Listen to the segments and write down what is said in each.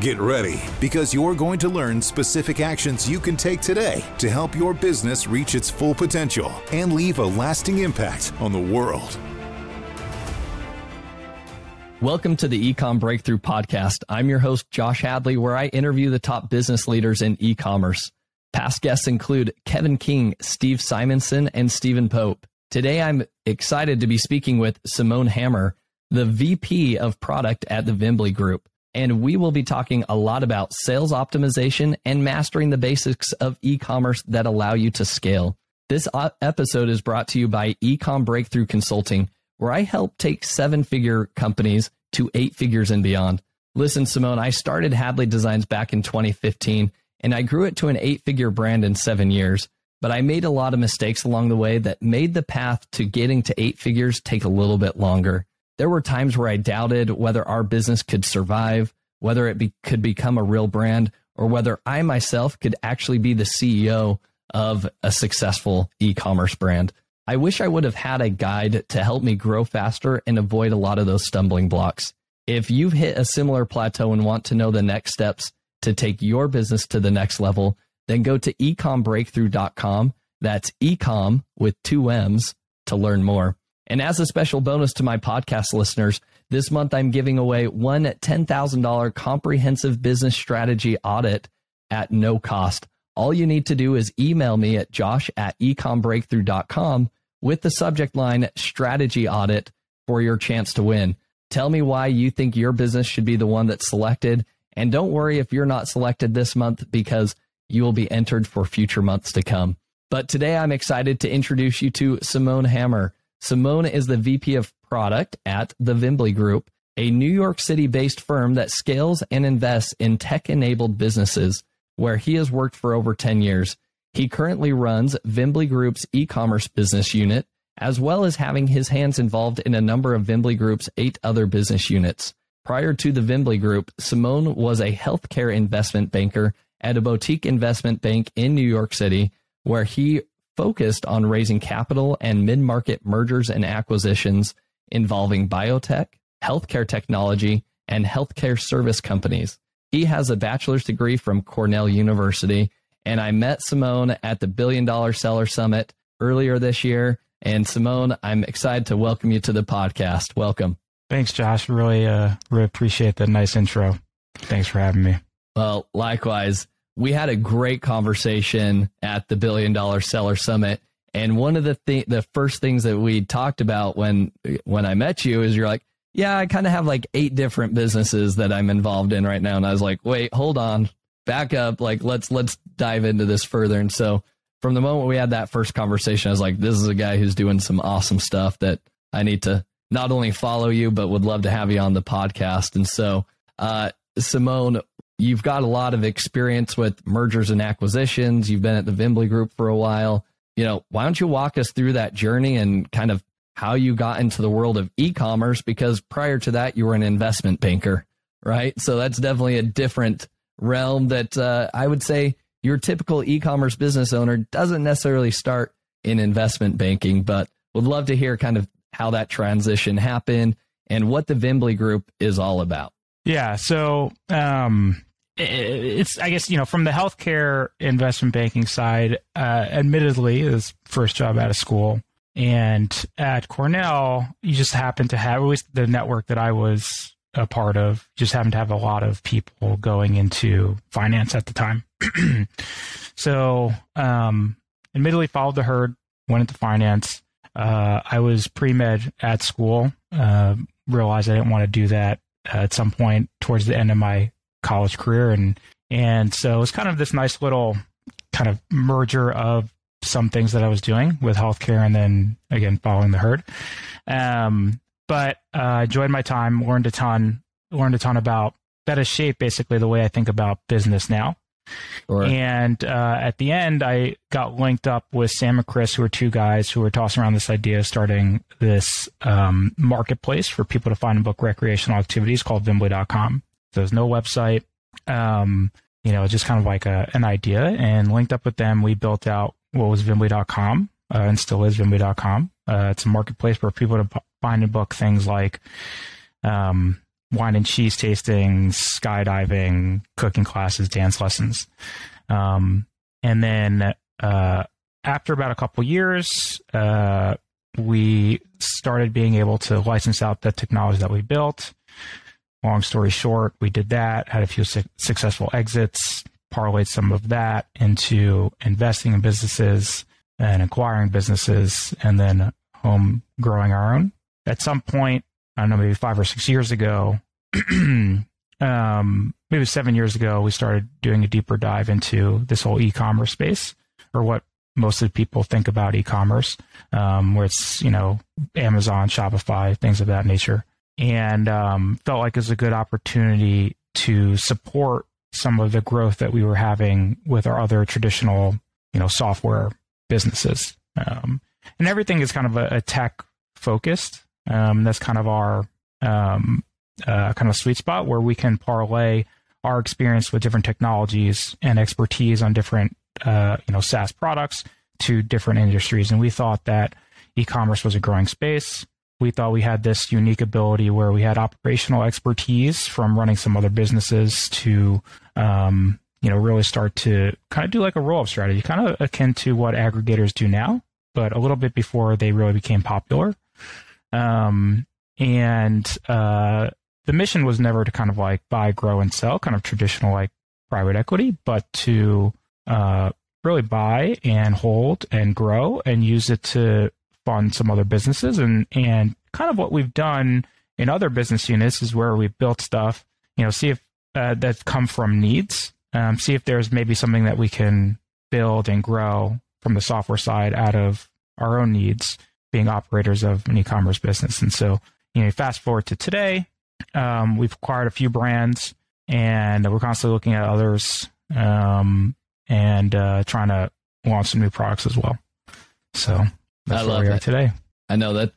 Get ready because you're going to learn specific actions you can take today to help your business reach its full potential and leave a lasting impact on the world. Welcome to the eComm Breakthrough Podcast. I'm your host, Josh Hadley, where I interview the top business leaders in e commerce. Past guests include Kevin King, Steve Simonson, and Stephen Pope. Today, I'm excited to be speaking with Simone Hammer, the VP of product at the Vimbly Group. And we will be talking a lot about sales optimization and mastering the basics of e commerce that allow you to scale. This episode is brought to you by eComm Breakthrough Consulting, where I help take seven figure companies to eight figures and beyond. Listen, Simone, I started Hadley Designs back in 2015, and I grew it to an eight figure brand in seven years but I made a lot of mistakes along the way that made the path to getting to eight figures take a little bit longer. There were times where I doubted whether our business could survive, whether it be, could become a real brand, or whether I myself could actually be the CEO of a successful e commerce brand. I wish I would have had a guide to help me grow faster and avoid a lot of those stumbling blocks. If you've hit a similar plateau and want to know the next steps to take your business to the next level, then go to ecommbreakthrough.com. That's ecom with two M's to learn more. And as a special bonus to my podcast listeners, this month I'm giving away one $10,000 comprehensive business strategy audit at no cost. All you need to do is email me at josh at ecommbreakthrough.com with the subject line strategy audit for your chance to win. Tell me why you think your business should be the one that's selected. And don't worry if you're not selected this month because you will be entered for future months to come. But today I'm excited to introduce you to Simone Hammer. Simone is the VP of product at the Vimbly Group, a New York City based firm that scales and invests in tech enabled businesses, where he has worked for over 10 years. He currently runs Vimbly Group's e commerce business unit, as well as having his hands involved in a number of Vimbly Group's eight other business units. Prior to the Vimbly Group, Simone was a healthcare investment banker at a boutique investment bank in New York City, where he focused on raising capital and mid market mergers and acquisitions involving biotech, healthcare technology, and healthcare service companies. He has a bachelor's degree from Cornell University, and I met Simone at the Billion Dollar Seller Summit earlier this year. And Simone, I'm excited to welcome you to the podcast. Welcome. Thanks, Josh. Really, uh, really appreciate the nice intro. Thanks for having me. Well, likewise, we had a great conversation at the Billion Dollar Seller Summit. And one of the th- the first things that we talked about when when I met you is you're like, yeah, I kind of have like eight different businesses that I'm involved in right now. And I was like, wait, hold on, back up. Like let's let's dive into this further. And so from the moment we had that first conversation, I was like, this is a guy who's doing some awesome stuff that I need to not only follow you, but would love to have you on the podcast. And so, uh, Simone, you've got a lot of experience with mergers and acquisitions. You've been at the Vimbly Group for a while. You know, why don't you walk us through that journey and kind of how you got into the world of e-commerce? Because prior to that, you were an investment banker, right? So that's definitely a different realm that uh, I would say your typical e-commerce business owner doesn't necessarily start in investment banking, but would love to hear kind of how that transition happened and what the Vimbly Group is all about. Yeah. So, um, it's I guess you know from the healthcare investment banking side. Uh, admittedly, his first job out of school, and at Cornell, you just happen to have at least the network that I was a part of. Just happened to have a lot of people going into finance at the time. so, um, admittedly, followed the herd, went into finance. Uh, I was pre med at school. Uh, realized I didn't want to do that uh, at some point towards the end of my college career, and and so it was kind of this nice little kind of merger of some things that I was doing with healthcare, and then again following the herd. Um, but uh, I enjoyed my time, learned a ton, learned a ton about that has shaped basically the way I think about business now. Sure. And uh, at the end, I got linked up with Sam and Chris, who are two guys who were tossing around this idea of starting this um, marketplace for people to find and book recreational activities called Vimbly.com. There's no website. Um, you know, just kind of like a, an idea. And linked up with them, we built out what was Vimbly.com uh, and still is Vimbly.com. Uh, it's a marketplace for people to find and book things like um, wine and cheese tastings, skydiving, cooking classes, dance lessons. Um, and then uh, after about a couple years, uh, we started being able to license out the technology that we built. Long story short, we did that, had a few su- successful exits, parlayed some of that into investing in businesses and acquiring businesses, and then home growing our own. At some point, I don't know, maybe five or six years ago, um, maybe seven years ago, we started doing a deeper dive into this whole e-commerce space, or what most of the people think about e-commerce, um, where it's you know Amazon, Shopify, things of that nature, and um, felt like it was a good opportunity to support some of the growth that we were having with our other traditional you know software businesses. Um, and everything is kind of a, a tech focused. Um, that's kind of our um, uh, kind of sweet spot where we can parlay our experience with different technologies and expertise on different uh, you know SaaS products to different industries. And we thought that e-commerce was a growing space. We thought we had this unique ability where we had operational expertise from running some other businesses to um, you know really start to kind of do like a roll-up strategy, kind of akin to what aggregators do now, but a little bit before they really became popular. Um, and uh, the mission was never to kind of like buy, grow, and sell, kind of traditional like private equity, but to uh, really buy and hold and grow and use it to fund some other businesses. And and kind of what we've done in other business units is where we've built stuff, you know, see if uh, that come from needs, um, see if there's maybe something that we can build and grow from the software side out of our own needs, being operators of an e-commerce business. And so, you know, fast forward to today, um, we've acquired a few brands, and we're constantly looking at others um, and uh, trying to launch some new products as well. So that's where we are today. I know that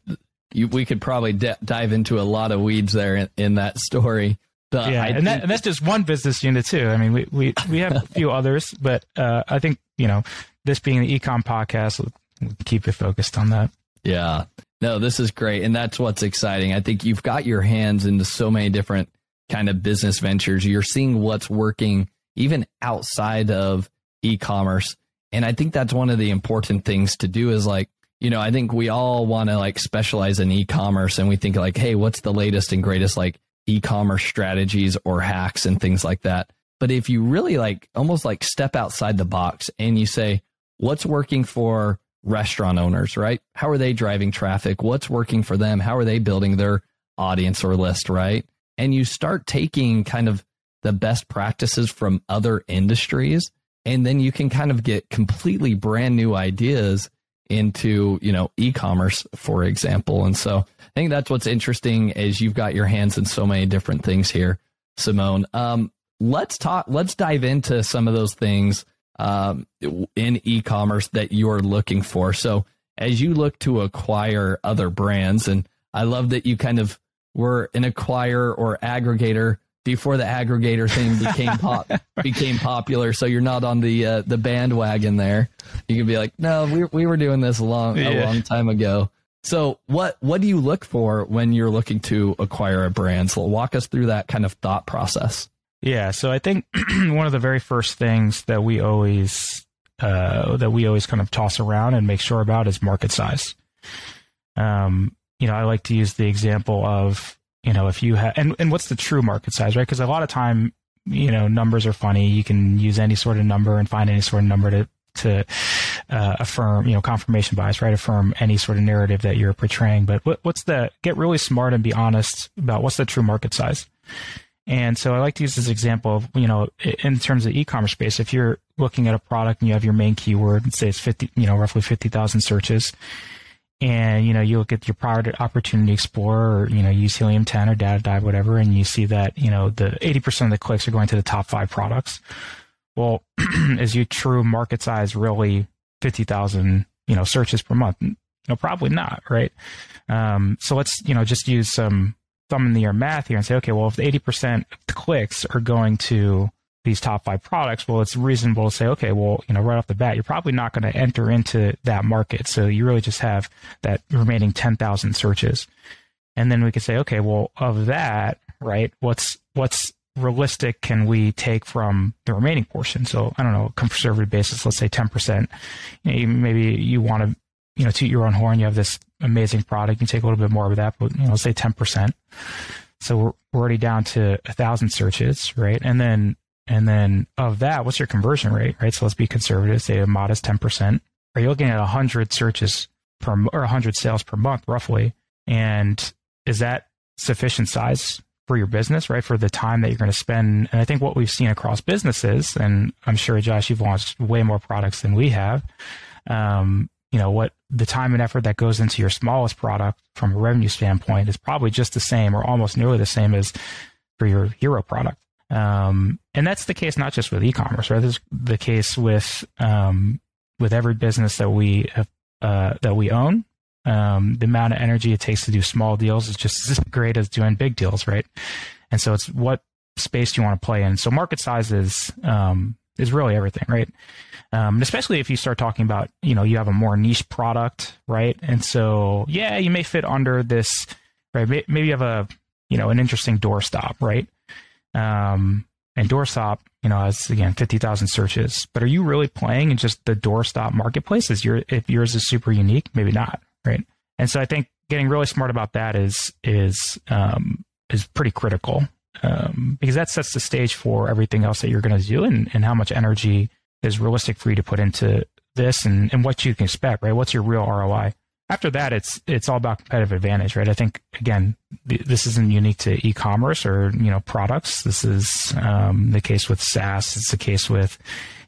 you, we could probably de- dive into a lot of weeds there in, in that story. But yeah, and, that, and, that's just one business unit too. I mean, we we, we have a few others, but uh, I think you know this being the ecom podcast, we'll keep it focused on that. Yeah, no, this is great. And that's what's exciting. I think you've got your hands into so many different kind of business ventures. You're seeing what's working even outside of e-commerce. And I think that's one of the important things to do is like, you know, I think we all want to like specialize in e-commerce and we think like, hey, what's the latest and greatest like e-commerce strategies or hacks and things like that. But if you really like almost like step outside the box and you say, what's working for restaurant owners, right? How are they driving traffic? What's working for them? How are they building their audience or list, right? And you start taking kind of the best practices from other industries and then you can kind of get completely brand new ideas into, you know, e-commerce, for example. And so I think that's what's interesting is you've got your hands in so many different things here, Simone. Um, let's talk, let's dive into some of those things um, in e-commerce that you are looking for. So as you look to acquire other brands, and I love that you kind of were an acquirer or aggregator before the aggregator thing became pop became popular. So you're not on the uh, the bandwagon there. You can be like, no, we we were doing this a long yeah. a long time ago. So what what do you look for when you're looking to acquire a brand? So walk us through that kind of thought process. Yeah, so I think one of the very first things that we always uh, that we always kind of toss around and make sure about is market size. Um, you know, I like to use the example of you know if you have and and what's the true market size, right? Because a lot of time, you know, numbers are funny. You can use any sort of number and find any sort of number to to uh, affirm, you know, confirmation bias, right? Affirm any sort of narrative that you're portraying. But what, what's the get really smart and be honest about what's the true market size? And so I like to use this example of, you know, in terms of e-commerce space, if you're looking at a product and you have your main keyword, and say it's 50, you know, roughly 50,000 searches, and, you know, you look at your product opportunity explorer or, you know, use Helium 10 or Data Dive, whatever, and you see that, you know, the 80% of the clicks are going to the top five products. Well, is your true market size really 50,000, you know, searches per month? No, probably not, right? Um, so let's, you know, just use some thumb in the air math here and say, okay, well, if 80% of the clicks are going to these top five products, well, it's reasonable to say, okay, well, you know, right off the bat, you're probably not going to enter into that market. So you really just have that remaining 10,000 searches. And then we could say, okay, well, of that, right, what's, what's realistic can we take from the remaining portion? So I don't know, conservative basis, let's say 10%. You know, maybe you want to, you know, toot your own horn. You have this amazing product. You take a little bit more of that, but you know, let's say 10%. So we're, we're already down to a thousand searches, right? And then, and then of that, what's your conversion rate, right? So let's be conservative, say a modest 10%. Are you looking at 100 searches per, or 100 sales per month, roughly? And is that sufficient size for your business, right? For the time that you're going to spend. And I think what we've seen across businesses, and I'm sure Josh, you've launched way more products than we have. Um, you know, what the time and effort that goes into your smallest product from a revenue standpoint is probably just the same or almost nearly the same as for your hero product. Um, and that's the case not just with e-commerce, right? This is the case with um, with every business that we have, uh, that we own um, the amount of energy it takes to do small deals is just as great as doing big deals, right? And so it's what space do you want to play in. So market size is um, is really everything, right? Um, especially if you start talking about, you know, you have a more niche product, right? And so, yeah, you may fit under this, right? Maybe you have a, you know, an interesting doorstop, right? Um, and doorstop, you know, has again fifty thousand searches. But are you really playing in just the doorstop marketplaces? Your if yours is super unique? Maybe not, right? And so I think getting really smart about that is is um, is pretty critical um, because that sets the stage for everything else that you're going to do and, and how much energy is realistic for you to put into this and, and what you can expect, right? What's your real ROI? After that, it's it's all about competitive advantage, right? I think again, this isn't unique to e-commerce or you know products. This is um, the case with SaaS. It's the case with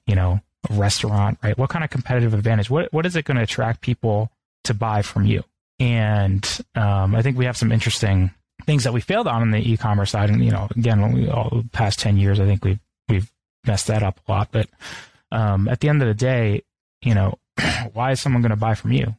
you know a restaurant, right? What kind of competitive advantage? What what is it going to attract people to buy from you. And um, I think we have some interesting things that we failed on in the e-commerce side. And you know, again, we all the past ten years, I think we've we've messed that up a lot. But um, at the end of the day, you know, why is someone going to buy from you?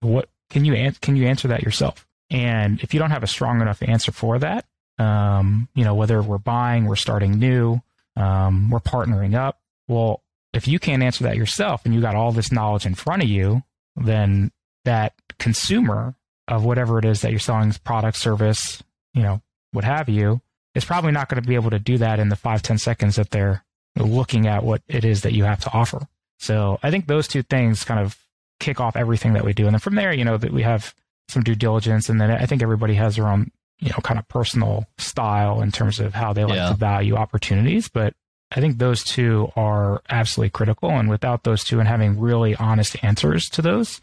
What can you an- can you answer that yourself? And if you don't have a strong enough answer for that, um, you know, whether we're buying, we're starting new, um, we're partnering up. Well, if you can't answer that yourself and you got all this knowledge in front of you, then that consumer of whatever it is that you're selling product service you know what have you is probably not going to be able to do that in the five ten seconds that they're looking at what it is that you have to offer so i think those two things kind of kick off everything that we do and then from there you know that we have some due diligence and then i think everybody has their own you know kind of personal style in terms of how they like yeah. to value opportunities but I think those two are absolutely critical. And without those two and having really honest answers to those,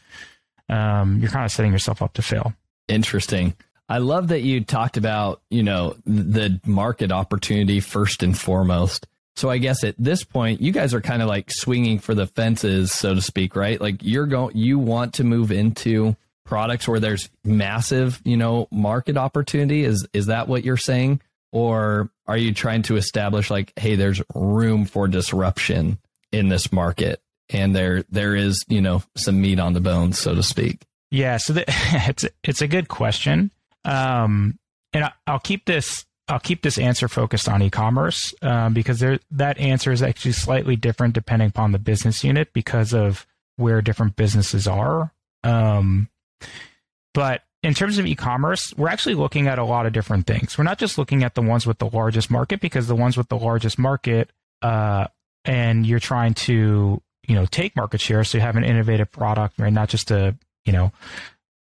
um, you're kind of setting yourself up to fail. Interesting. I love that you talked about, you know, the market opportunity first and foremost. So I guess at this point, you guys are kind of like swinging for the fences, so to speak, right? Like you're going, you want to move into products where there's massive, you know, market opportunity. Is is that what you're saying? or are you trying to establish like hey there's room for disruption in this market and there there is you know some meat on the bones so to speak yeah so the, it's it's a good question um, and I, will keep this I'll keep this answer focused on e-commerce um, because there that answer is actually slightly different depending upon the business unit because of where different businesses are. Um, but in terms of e-commerce, we're actually looking at a lot of different things. We're not just looking at the ones with the largest market because the ones with the largest market, uh, and you're trying to, you know, take market share. So you have an innovative product, right? Not just a, you know,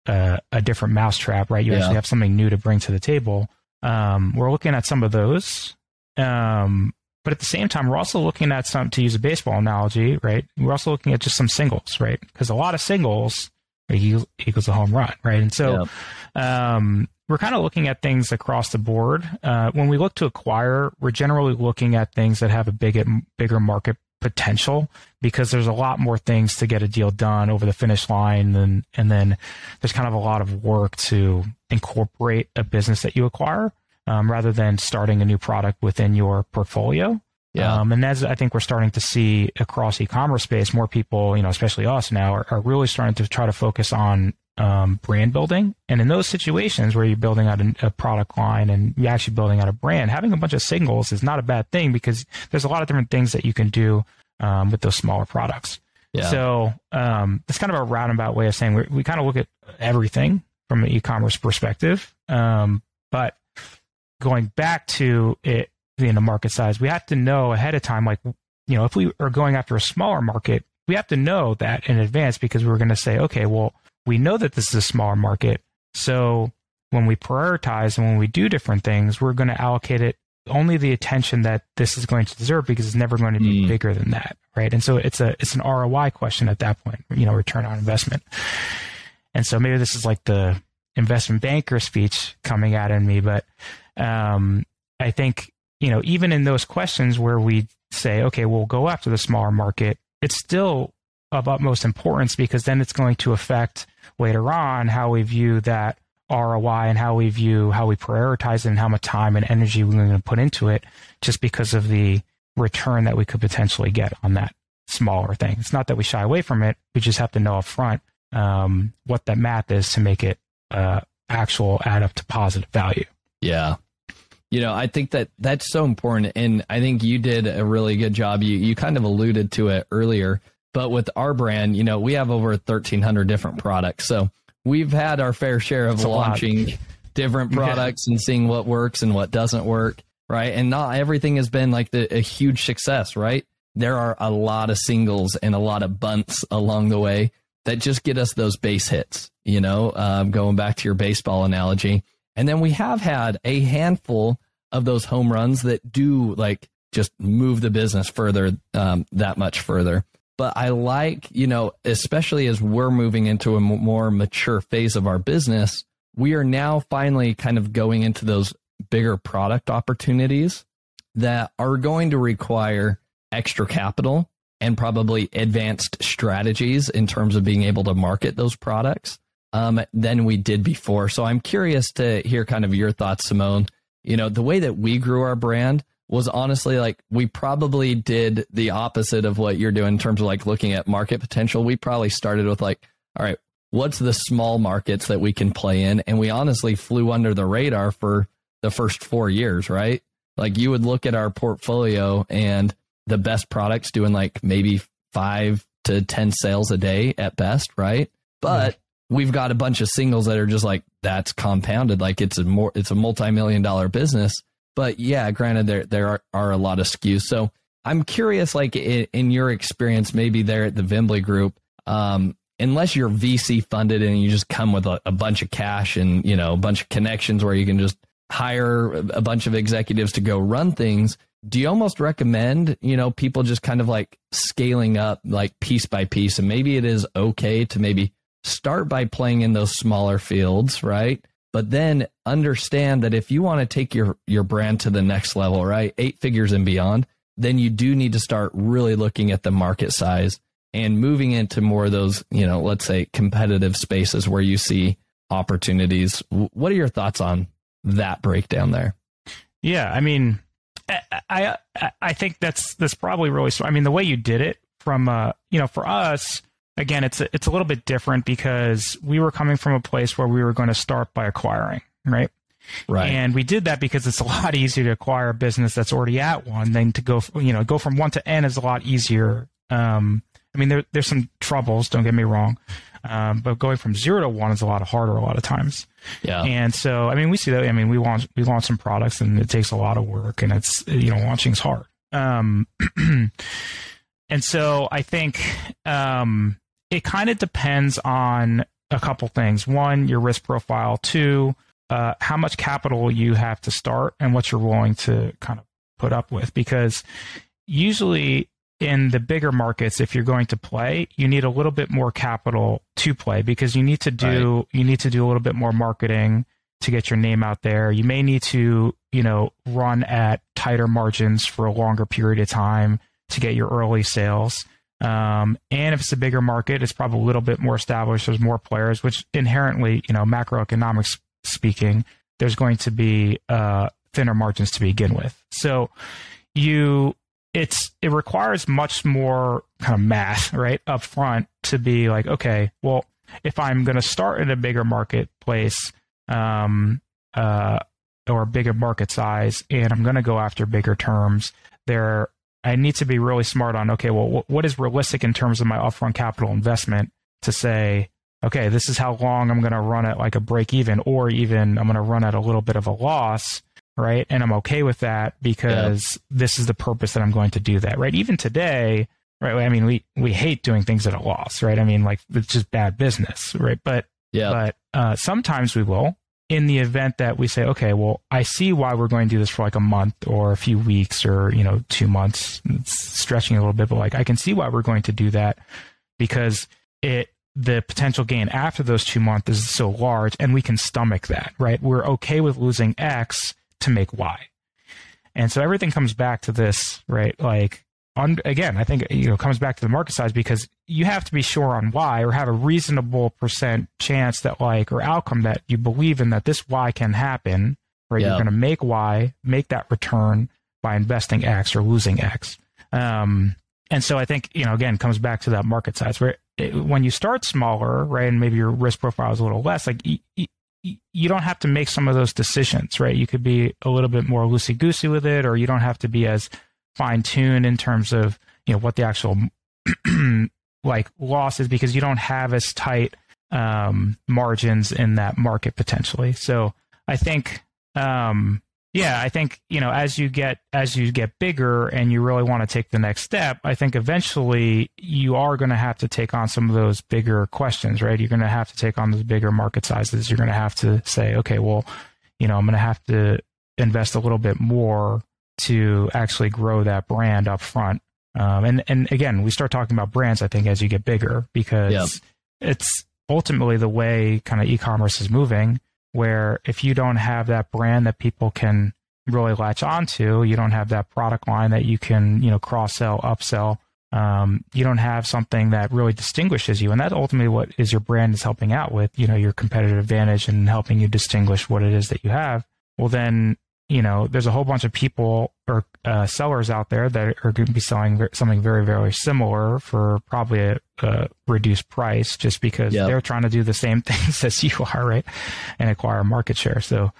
uh, a different mousetrap, right? You yeah. actually have something new to bring to the table. Um, we're looking at some of those. Um, but at the same time, we're also looking at some, to use a baseball analogy, right? We're also looking at just some singles, right? Because a lot of singles, equals a home run, right? And so, um, we're kind of looking at things across the board. Uh, when we look to acquire, we're generally looking at things that have a big, bigger market potential because there's a lot more things to get a deal done over the finish line and and then there's kind of a lot of work to incorporate a business that you acquire um, rather than starting a new product within your portfolio Yeah. Um, and as I think we're starting to see across e-commerce space, more people, you know, especially us now, are, are really starting to try to focus on um, brand building. And in those situations where you're building out a, a, product line and you're actually building out a brand, having a bunch of singles is not a bad thing because there's a lot of different things that you can do um, with those smaller products. Yeah. So um, it's kind of a roundabout way of saying we, we kind of look at everything from an e-commerce perspective. Um, but going back to it being a market size, we have to know ahead of time, like, you know, if we are going after a smaller market, we have to know that in advance because we're going to say, okay, well, we know that this is a smaller market. So when we prioritize and when we do different things, we're going to allocate it only the attention that this is going to deserve because it's never going to be mm. bigger than that. Right. And so it's a, it's an ROI question at that point, you know, return on investment. And so maybe this is like the investment banker speech coming out in me, but, um, I think, you know, even in those questions where we say, okay, we'll go after the smaller market, it's still of utmost importance because then it's going to affect later on how we view that ROI and how we view how we prioritize it and how much time and energy we're going to put into it just because of the return that we could potentially get on that smaller thing. It's not that we shy away from it. We just have to know upfront um, what that math is to make it uh, actual add up to positive value. Yeah. You know, I think that that's so important. And I think you did a really good job. You, you kind of alluded to it earlier, but with our brand, you know, we have over 1,300 different products. So we've had our fair share of launching different products yeah. and seeing what works and what doesn't work. Right. And not everything has been like the, a huge success, right? There are a lot of singles and a lot of bunts along the way that just get us those base hits, you know, um, going back to your baseball analogy. And then we have had a handful of those home runs that do like just move the business further, um, that much further but I like, you know, especially as we're moving into a more mature phase of our business, we are now finally kind of going into those bigger product opportunities that are going to require extra capital and probably advanced strategies in terms of being able to market those products um, than we did before. So I'm curious to hear kind of your thoughts, Simone. You know, the way that we grew our brand was honestly like we probably did the opposite of what you're doing in terms of like looking at market potential. We probably started with like, all right, what's the small markets that we can play in? And we honestly flew under the radar for the first four years, right? Like you would look at our portfolio and the best products doing like maybe five to 10 sales a day at best, right? But yeah. we've got a bunch of singles that are just like, that's compounded. Like it's a more, it's a multi million dollar business but yeah, granted, there there are, are a lot of SKUs. So I'm curious, like in, in your experience, maybe there at the Vimbly Group, um, unless you're VC funded and you just come with a, a, bunch of cash and you know a bunch of connections where you can just hire a bunch of executives to go run things. Do you almost recommend you know people just kind of like scaling up like piece by piece, and maybe it is okay to maybe start by playing in those smaller fields, right? But then understand that if you want to take your your brand to the next level, right, eight figures and beyond, then you do need to start really looking at the market size and moving into more of those, you know, let's say competitive spaces where you see opportunities. What are your thoughts on that breakdown there? Yeah, I mean, I I, I think that's that's probably really. smart. I mean, the way you did it from uh, you know, for us, again, it's a, it's a little bit different because we were coming from a place where we were going to start by acquiring, right? Right. And we did that because it's a lot easier to acquire a business that's already at one than to go, you know, go from one to N is a lot easier. Um, I mean, there, there's some troubles, don't get me wrong. Um, but going from zero to one is a lot harder a lot of times. Yeah. And so, I mean, we see that. I mean, we launch, we launch some products and it takes a lot of work and it's, you know, launching is hard. Um, and so I think, um, it kind of depends on a couple things. One, your risk profile. Two, uh, how much capital you have to start and what you're willing to kind of put up with. Because usually in the bigger markets, if you're going to play, you need a little bit more capital to play because you need to do right. you need to do a little bit more marketing to get your name out there. You may need to, you know, run at tighter margins for a longer period of time to get your early sales. Um, and if it's a bigger market, it's probably a little bit more established. There's more players, which inherently, you know, macroeconomics speaking, there's going to be uh, thinner margins to begin with. So you it's it requires much more kind of math right up front to be like okay well if i'm going to start in a bigger marketplace um uh or bigger market size and i'm going to go after bigger terms there i need to be really smart on okay well what is realistic in terms of my upfront capital investment to say okay this is how long i'm going to run at like a break even or even i'm going to run at a little bit of a loss right? And I'm okay with that because yeah. this is the purpose that I'm going to do that, right? Even today, right? I mean, we we hate doing things at a loss, right? I mean, like it's just bad business, right? But yeah, but uh, sometimes we will. In the event that we say, okay, well, I see why we're going to do this for like a month or a few weeks or you know two months, it's stretching a little bit, but like I can see why we're going to do that because it the potential gain after those two months is so large and we can stomach that, right? We're okay with losing X to make Y. And so everything comes back to this, right? Like, on, again, I think you know comes back to the market size because you have to be sure on Y or have a reasonable percent chance that like or outcome that you believe in that this Y can happen. Right, you're going to make Y, make that return by investing X or losing X. Um, and so I think you know again comes back to that market size where it, when you start smaller, right, and maybe your risk profile is a little less, like you don't have to make some of those decisions, right? You could be a little bit more loosey goosey with it, or you don't have to be as fine tuned in terms of you know what the actual like loss is because you don't have as tight um, margins in that market potentially. So I think um, yeah, I think you know as you get as you get bigger and you really want to take the next step, I think eventually you are going to have to take on some of those bigger questions, right? You're going to have to take on those bigger market sizes. You're going to have to say, okay, well, you know, I'm going to have to invest a little bit more to actually grow that brand up front. Um, and and again, we start talking about brands. I think as you get bigger because yep. it's ultimately the way kind of e-commerce is moving where if you don't have that brand that people can really latch onto, you don't have that product line that you can, you know, cross sell, upsell. Um, you don't have something that really distinguishes you, and that's ultimately what is your brand is helping out with. You know, your competitive advantage and helping you distinguish what it is that you have. Well, then you know, there's a whole bunch of people or uh, sellers out there that are going to be selling something very, very similar for probably a, a reduced price just because yep. they're trying to do the same things as you are, right? And acquire market share. So,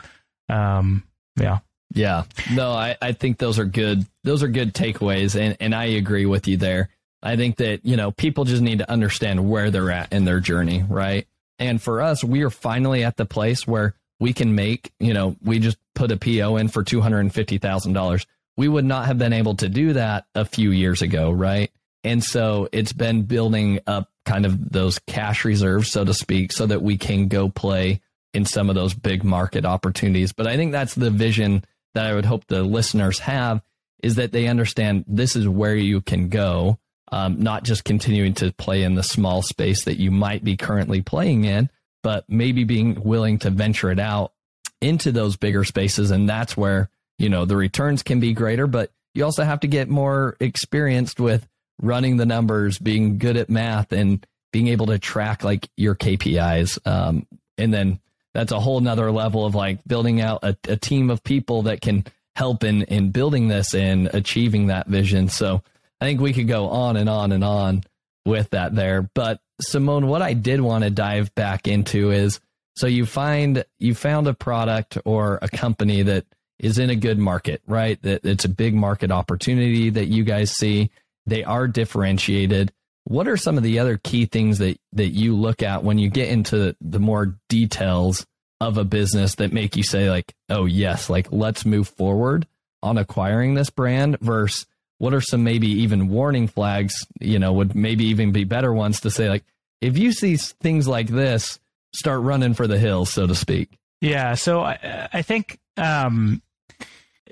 um, yeah. Yeah. No, I, I think those are good. Those are good takeaways. And, and I agree with you there. I think that, you know, people just need to understand where they're at in their journey, right? And for us, we are finally at the place where we can make, you know, we just put a PO in for $250,000. We would not have been able to do that a few years ago, right? And so it's been building up kind of those cash reserves, so to speak, so that we can go play in some of those big market opportunities. But I think that's the vision that I would hope the listeners have is that they understand this is where you can go, um, not just continuing to play in the small space that you might be currently playing in, but maybe being willing to venture it out into those bigger spaces. And that's where, you know, the returns can be greater, but you also have to get more experienced with running the numbers, being good at math and being able to track like your KPIs. Um, and then that's a whole nother level of like building out a, a team of people that can help in, in building this and achieving that vision. So I think we could go on and on and on with that there. But Simone, what I did want to dive back into is so you find you found a product or a company that is in a good market, right? That it's a big market opportunity that you guys see. They are differentiated. What are some of the other key things that that you look at when you get into the more details of a business that make you say like, "Oh, yes, like let's move forward on acquiring this brand" versus what are some maybe even warning flags, you know, would maybe even be better ones to say like, if you see things like this, start running for the hills, so to speak. Yeah. So I, I think, um,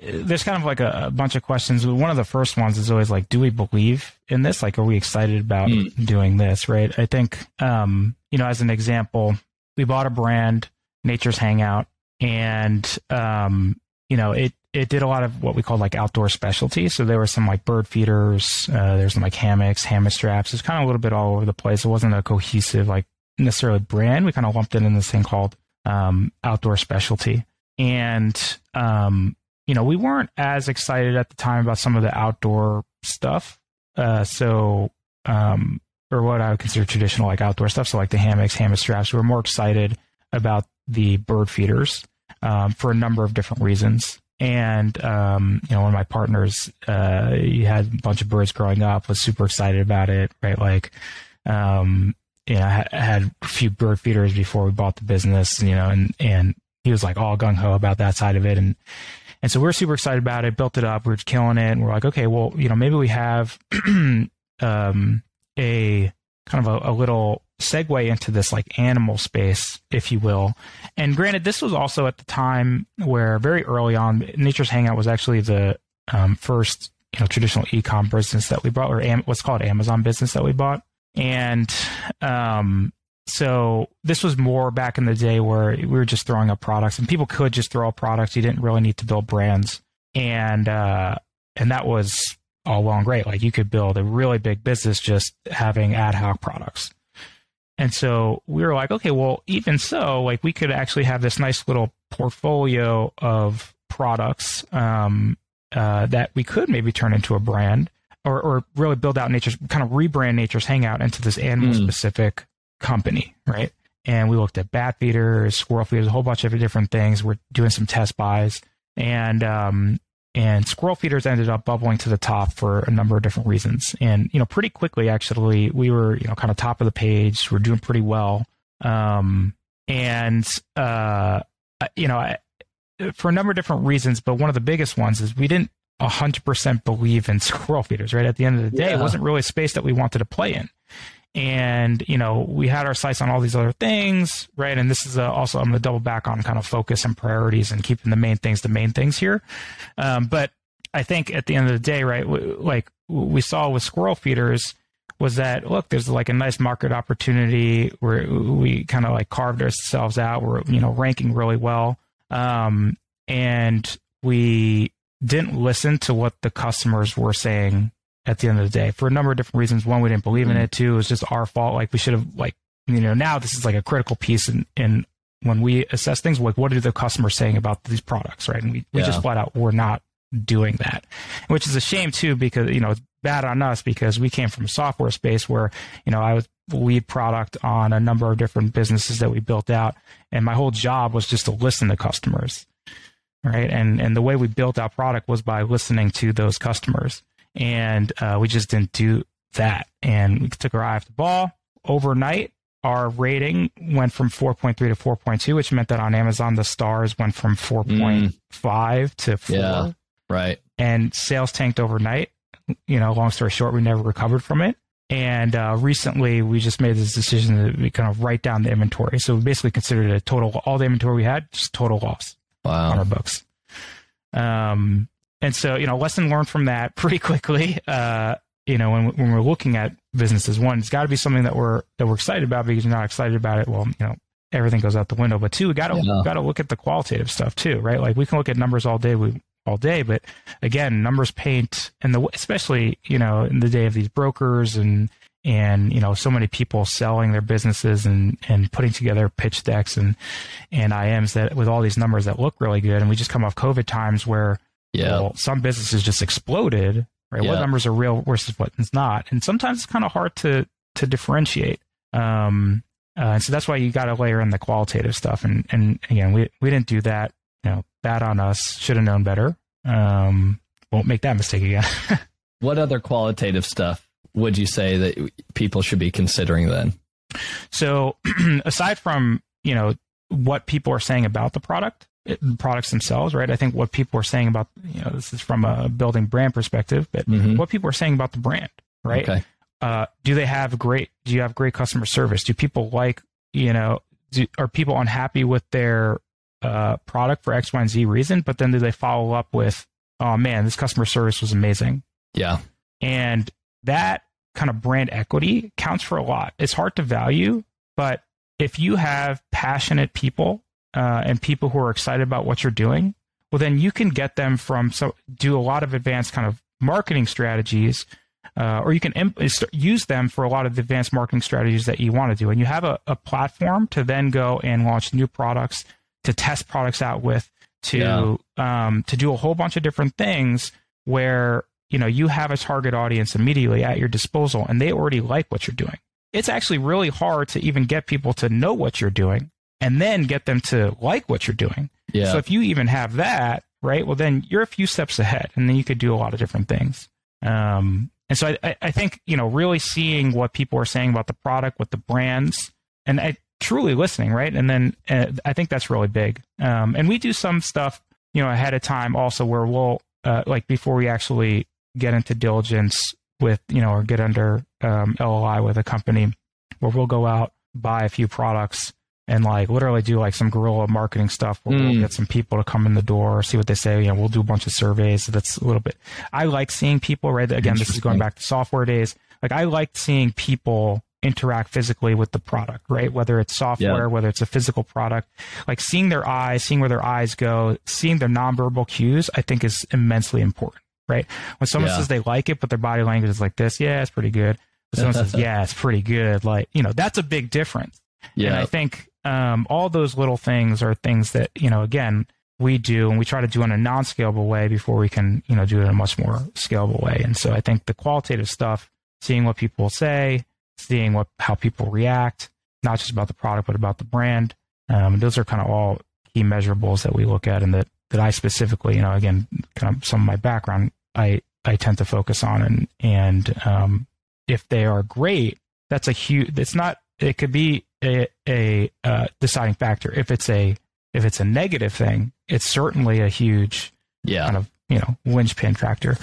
there's kind of like a, a, bunch of questions. One of the first ones is always like, do we believe in this? Like, are we excited about mm. doing this? Right. I think, um, you know, as an example, we bought a brand, Nature's Hangout, and, um, you know, it, it did a lot of what we call like outdoor specialty. So there were some like bird feeders, uh, there's some like hammocks, hammock straps. It's kind of a little bit all over the place. It wasn't a cohesive, like necessarily brand. We kind of lumped it in this thing called um, outdoor specialty. And, um, you know, we weren't as excited at the time about some of the outdoor stuff. Uh, so, um, or what I would consider traditional like outdoor stuff. So like the hammocks, hammock straps. We were more excited about the bird feeders um, for a number of different reasons. And um, you know, one of my partners, uh, he had a bunch of birds growing up, was super excited about it, right? Like, um, you know, I had a few bird feeders before we bought the business, you know, and and he was like all gung ho about that side of it, and and so we are super excited about it, built it up, we are killing it, and we're like, okay, well, you know, maybe we have um, a kind of a, a little segue into this like animal space, if you will. And granted, this was also at the time where very early on, Nature's Hangout was actually the um, first you know traditional e-com business that we bought, or am- what's called Amazon business that we bought. And um, so this was more back in the day where we were just throwing up products, and people could just throw up products. You didn't really need to build brands, and uh, and that was all well and great. Like you could build a really big business just having ad hoc products. And so we were like, okay, well, even so, like we could actually have this nice little portfolio of products um, uh, that we could maybe turn into a brand or, or really build out nature's kind of rebrand nature's hangout into this animal mm. specific company, right? And we looked at bat feeders, squirrel feeders, a whole bunch of different things. We're doing some test buys, and um, and squirrel feeders ended up bubbling to the top for a number of different reasons. And, you know, pretty quickly, actually, we were, you know, kind of top of the page. We're doing pretty well. Um, and, uh, you know, I, for a number of different reasons, but one of the biggest ones is we didn't 100% believe in squirrel feeders, right? At the end of the day, yeah. it wasn't really a space that we wanted to play in and you know we had our sights on all these other things right? And this is a, also i'm going to double back on kind of focus and priorities and keeping the main things the main things here. Um, but i think at the end of the day right like we saw with squirrel feeders was that look there's like a nice market opportunity where we kind of like carved ourselves out. We're you know ranking really well. Um, and we didn't listen to what the customers were saying at the end of the day for a number of different reasons. One, we didn't believe in mm. it. Two, it was just our fault. Like we should have like, you know, now this is like a critical piece in, in when we assess things, like what are the customers saying about these products, right? And we, we yeah. just flat out were not doing that, which is a shame too, because, you know, it's bad on us because we came from a software space where, you know, I was lead product on a number of different businesses that we built out. And my whole job was just to listen to customers. Right. And, and the way we built our product was by listening to those customers and uh, we just didn't do that. And we took our eye off the ball overnight. Our rating went from 4.3 to 4.2, which meant that on Amazon the stars went from 4.5 mm. to 4. Yeah, right. And sales tanked overnight. You know, long story short, we never recovered from it. And uh, recently, we just made this decision to kind of write down the inventory. So we basically considered a total, all the inventory we had, just total loss wow. on our books. Um, and so, you know, lesson learned from that pretty quickly. Uh, you know, when, when we're looking at businesses, one, it's got to be something that we're that we're excited about because you're not excited about it. Well, you know, everything goes out the window. But two, we got to yeah. got to look at the qualitative stuff too, right? Like we can look at numbers all day, we all day, but again, numbers paint, and the especially you know in the day of these brokers and and you know so many people selling their businesses and and putting together pitch decks and and IMs that with all these numbers that look really good, and we just come off COVID times where yeah. Well, some businesses just exploded, right? Yeah. What numbers are real versus what's not. And sometimes it's kind of hard to, to differentiate. Um, uh, and so that's why you got to layer in the qualitative stuff. And, and again, we, we didn't do that. You know, bad on us. Should have known better. Um, won't make that mistake again. what other qualitative stuff would you say that people should be considering then? So, aside from you know what people are saying about the product, products themselves, right? I think what people are saying about, you know, this is from a building brand perspective, but mm-hmm. what people are saying about the brand, right? Okay. Uh, do they have great, do you have great customer service? Do people like, you know, do, are people unhappy with their uh, product for X, Y, and Z reason? But then do they follow up with, oh man, this customer service was amazing? Yeah. And that kind of brand equity counts for a lot. It's hard to value, but if you have passionate people uh, and people who are excited about what you're doing, well, then you can get them from so do a lot of advanced kind of marketing strategies, uh, or you can imp- use them for a lot of the advanced marketing strategies that you want to do. And you have a, a platform to then go and launch new products, to test products out with, to yeah. um, to do a whole bunch of different things where you know, you have a target audience immediately at your disposal and they already like what you're doing. It's actually really hard to even get people to know what you're doing and then get them to like what you're doing. Yeah. So if you even have that, right, well, then you're a few steps ahead and then you could do a lot of different things. Um, and so I, I think, you know, really seeing what people are saying about the product, what the brands, and I, truly listening, right? And then uh, I think that's really big. Um, and we do some stuff, you know, ahead of time also where we'll, uh, like before we actually get into diligence with, you know, or get under um, LOI with a company where we'll go out, buy a few products and like literally do like some guerrilla marketing stuff where mm. we'll get some people to come in the door, see what they say. You know, we'll do a bunch of surveys. That's a little bit, I like seeing people, right? Again, this is going back to software days. Like I like seeing people interact physically with the product, right? Whether it's software, yeah. whether it's a physical product, like seeing their eyes, seeing where their eyes go, seeing their nonverbal cues, I think is immensely important, right? When someone yeah. says they like it, but their body language is like this, yeah, it's pretty good. But someone says, yeah, it's pretty good. Like, you know, that's a big difference. Yeah. And I think um, all those little things are things that, you know, again, we do and we try to do in a non-scalable way before we can, you know, do it in a much more scalable way. And so I think the qualitative stuff, seeing what people say, seeing what how people react, not just about the product but about the brand. Um, those are kind of all key measurables that we look at, and that that I specifically, you know, again, kind of some of my background, I I tend to focus on, and and um, if they are great, that's a huge. It's not. It could be a a uh, deciding factor. If it's a if it's a negative thing, it's certainly a huge yeah kind of you know linchpin factor.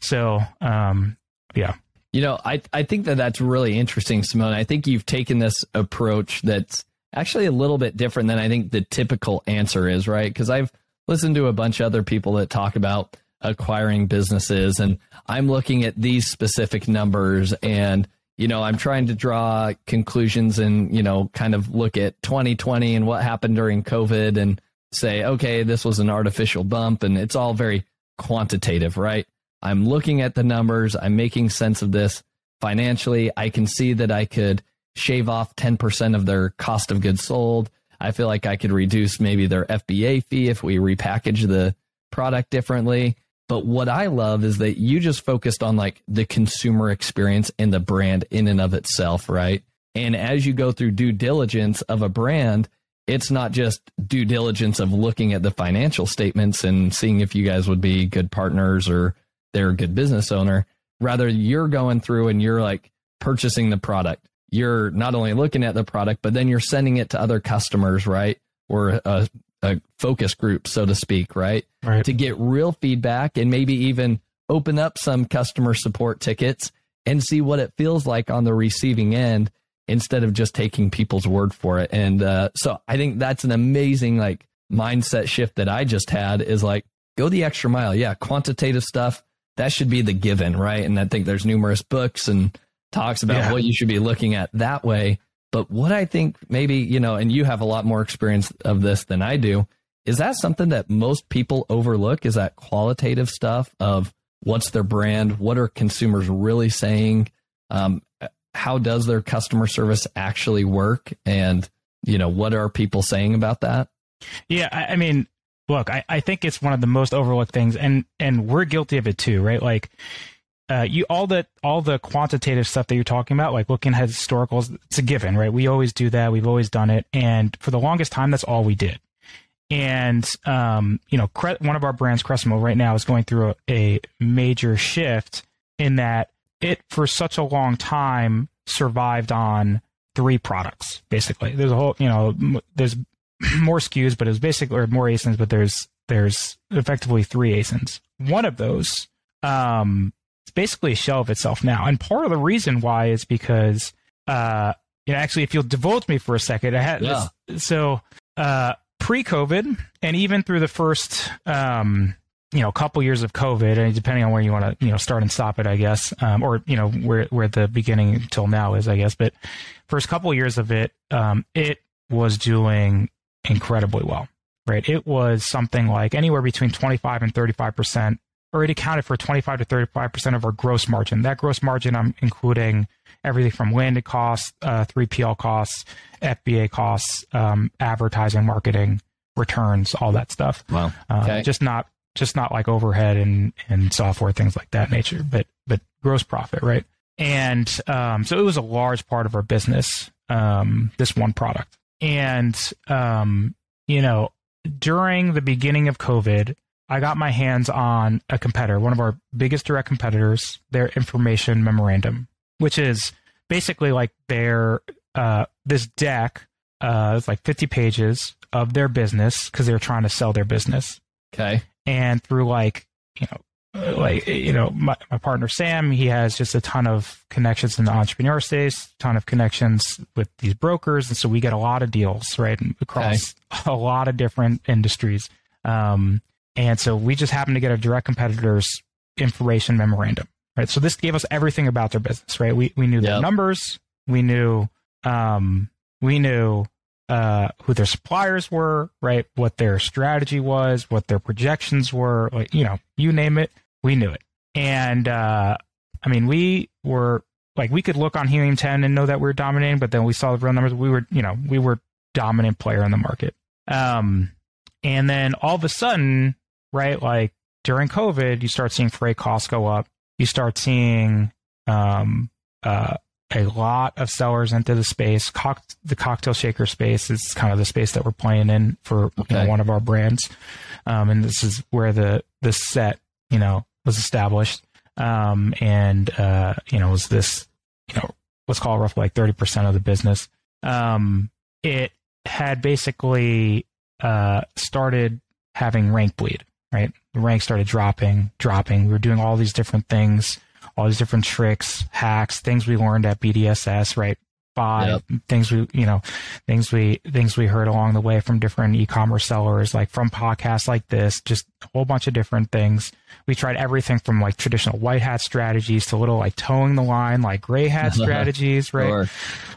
So um, yeah, you know, I, I think that that's really interesting, Simon. I think you've taken this approach that's actually a little bit different than I think the typical answer is, right? Because I've listened to a bunch of other people that talk about acquiring businesses, and I'm looking at these specific numbers and you know, I'm trying to draw conclusions and, you know, kind of look at 2020 and what happened during COVID and say, okay, this was an artificial bump. And it's all very quantitative, right? I'm looking at the numbers, I'm making sense of this financially. I can see that I could shave off 10% of their cost of goods sold. I feel like I could reduce maybe their FBA fee if we repackage the product differently. But what I love is that you just focused on like the consumer experience and the brand in and of itself, right? And as you go through due diligence of a brand, it's not just due diligence of looking at the financial statements and seeing if you guys would be good partners or they're a good business owner. Rather, you're going through and you're like purchasing the product. You're not only looking at the product, but then you're sending it to other customers, right? Or a, a focus group, so to speak, right? right? To get real feedback and maybe even open up some customer support tickets and see what it feels like on the receiving end instead of just taking people's word for it. And uh, so I think that's an amazing like mindset shift that I just had is like go the extra mile. Yeah, quantitative stuff that should be the given, right? And I think there's numerous books and talks about yeah. what you should be looking at that way. But what I think maybe, you know, and you have a lot more experience of this than I do, is that something that most people overlook? Is that qualitative stuff of what's their brand? What are consumers really saying? Um, how does their customer service actually work? And, you know, what are people saying about that? Yeah, I, I mean, look, I, I think it's one of the most overlooked things, and and we're guilty of it too, right? Like, uh, you all the all the quantitative stuff that you're talking about, like looking at historicals, it's a given, right? We always do that. We've always done it, and for the longest time, that's all we did. And um, you know, one of our brands, Cresimo, right now is going through a, a major shift in that it, for such a long time, survived on three products basically. There's a whole, you know, there's more SKUs, but it was basically or more ASINs, but there's there's effectively three ASINs. One of those um, it's basically a shell of itself now, and part of the reason why is because uh, you know actually if you'll devote me for a second, I had yeah. this, so uh, pre-COVID and even through the first um, you know couple years of COVID, and depending on where you want to you know start and stop it, I guess, um, or you know where where the beginning until now is, I guess. But first couple years of it, um, it was doing incredibly well, right? It was something like anywhere between 25 and 35%, or it accounted for 25 to 35% of our gross margin. That gross margin, I'm including everything from landed costs, uh, 3PL costs, FBA costs, um, advertising, marketing, returns, all that stuff. Wow. Uh, okay. Uh, just not just not like overhead and and software things like that nature, but but gross profit, right? And um, so it was a large part of our business, um, this one product. And um, you know, during the beginning of COVID, I got my hands on a competitor, one of our biggest direct competitors, their information memorandum, which is basically like their uh, this deck. Uh, it's like 50 pages of their business because they were trying to sell their business. Okay. And through like you know like you know my, my partner sam he has just a ton of connections in the entrepreneur space ton of connections with these brokers and so we get a lot of deals right across okay. a lot of different industries um, and so we just happened to get a direct competitor's information memorandum right so this gave us everything about their business right we, we knew yep. their numbers we knew um, we knew uh, who their suppliers were, right? What their strategy was, what their projections were, like, you know, you name it we knew it. And uh, I mean, we were like, we could look on Helium 10 and know that we are dominating, but then we saw the real numbers. We were, you know, we were dominant player in the market. Um, and then all of a sudden, right, like during COVID, you start seeing freight costs go up. You start seeing um, uh, a lot of sellers into the space. Cock- the cocktail shaker space is kind of the space that we're playing in for okay. you know, one of our brands, um, and this is where the the set you know was established, um, and uh, you know was this you know let's call it roughly like thirty percent of the business. Um, it had basically uh, started having rank bleed. Right, the rank started dropping, dropping. We were doing all these different things, all these different tricks, hacks, things we learned at BDSS. Right, by yep. things we you know things we things we heard along the way from different e-commerce sellers like from podcasts like this just a whole bunch of different things we tried everything from like traditional white hat strategies to little like toeing the line like gray hat strategies right sure.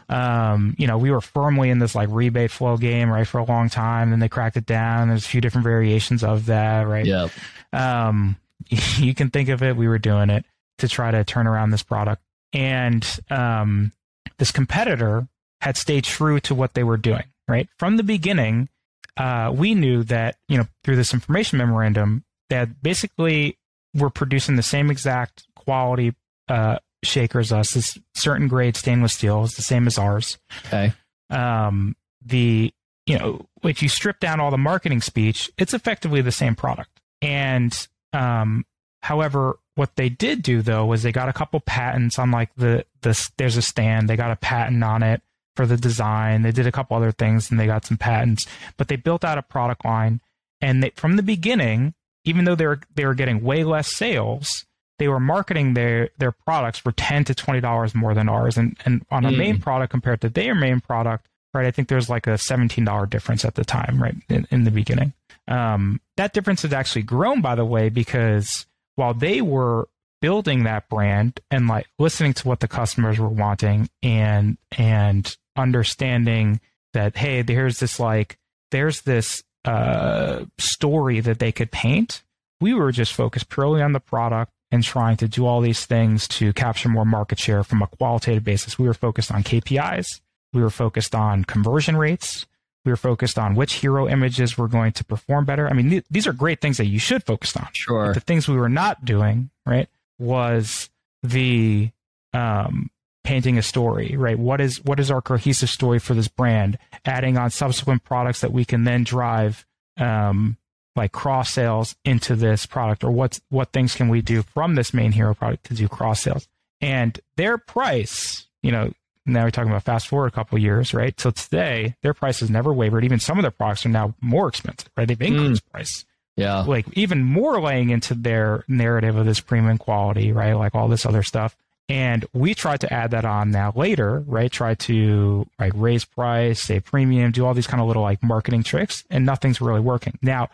um you know we were firmly in this like rebate flow game right for a long time and they cracked it down there's a few different variations of that right yep. um you can think of it we were doing it to try to turn around this product and um this competitor had stayed true to what they were doing, right? From the beginning, uh, we knew that, you know, through this information memorandum, that basically we're producing the same exact quality uh, shaker as us. This certain grade stainless steel is the same as ours. Okay. Um, the, you know, if you strip down all the marketing speech, it's effectively the same product. And, um, however, what they did do though was they got a couple patents on like the the there's a stand they got a patent on it for the design. They did a couple other things and they got some patents, but they built out a product line and they, from the beginning, even though they were they were getting way less sales, they were marketing their their products for ten to twenty dollars more than ours. And and on a mm. main product compared to their main product, right? I think there's like a seventeen dollar difference at the time, right? In, in the beginning. Um, that difference has actually grown, by the way, because while they were building that brand and like listening to what the customers were wanting and and understanding that hey there's this like there's this uh, story that they could paint we were just focused purely on the product and trying to do all these things to capture more market share from a qualitative basis. We were focused on kpis we were focused on conversion rates we were focused on which hero images were going to perform better. I mean, th- these are great things that you should focus on. Sure. But the things we were not doing, right, was the um, painting a story, right? What is what is our cohesive story for this brand? Adding on subsequent products that we can then drive um, like cross sales into this product, or what's what things can we do from this main hero product to do cross sales? And their price, you know, now we're talking about fast forward a couple years, right? So today, their price has never wavered. Even some of their products are now more expensive, right? They've increased mm. price. Yeah. Like even more laying into their narrative of this premium quality, right? Like all this other stuff. And we tried to add that on now later, right? Try to like raise price, say premium, do all these kind of little like marketing tricks, and nothing's really working. Now,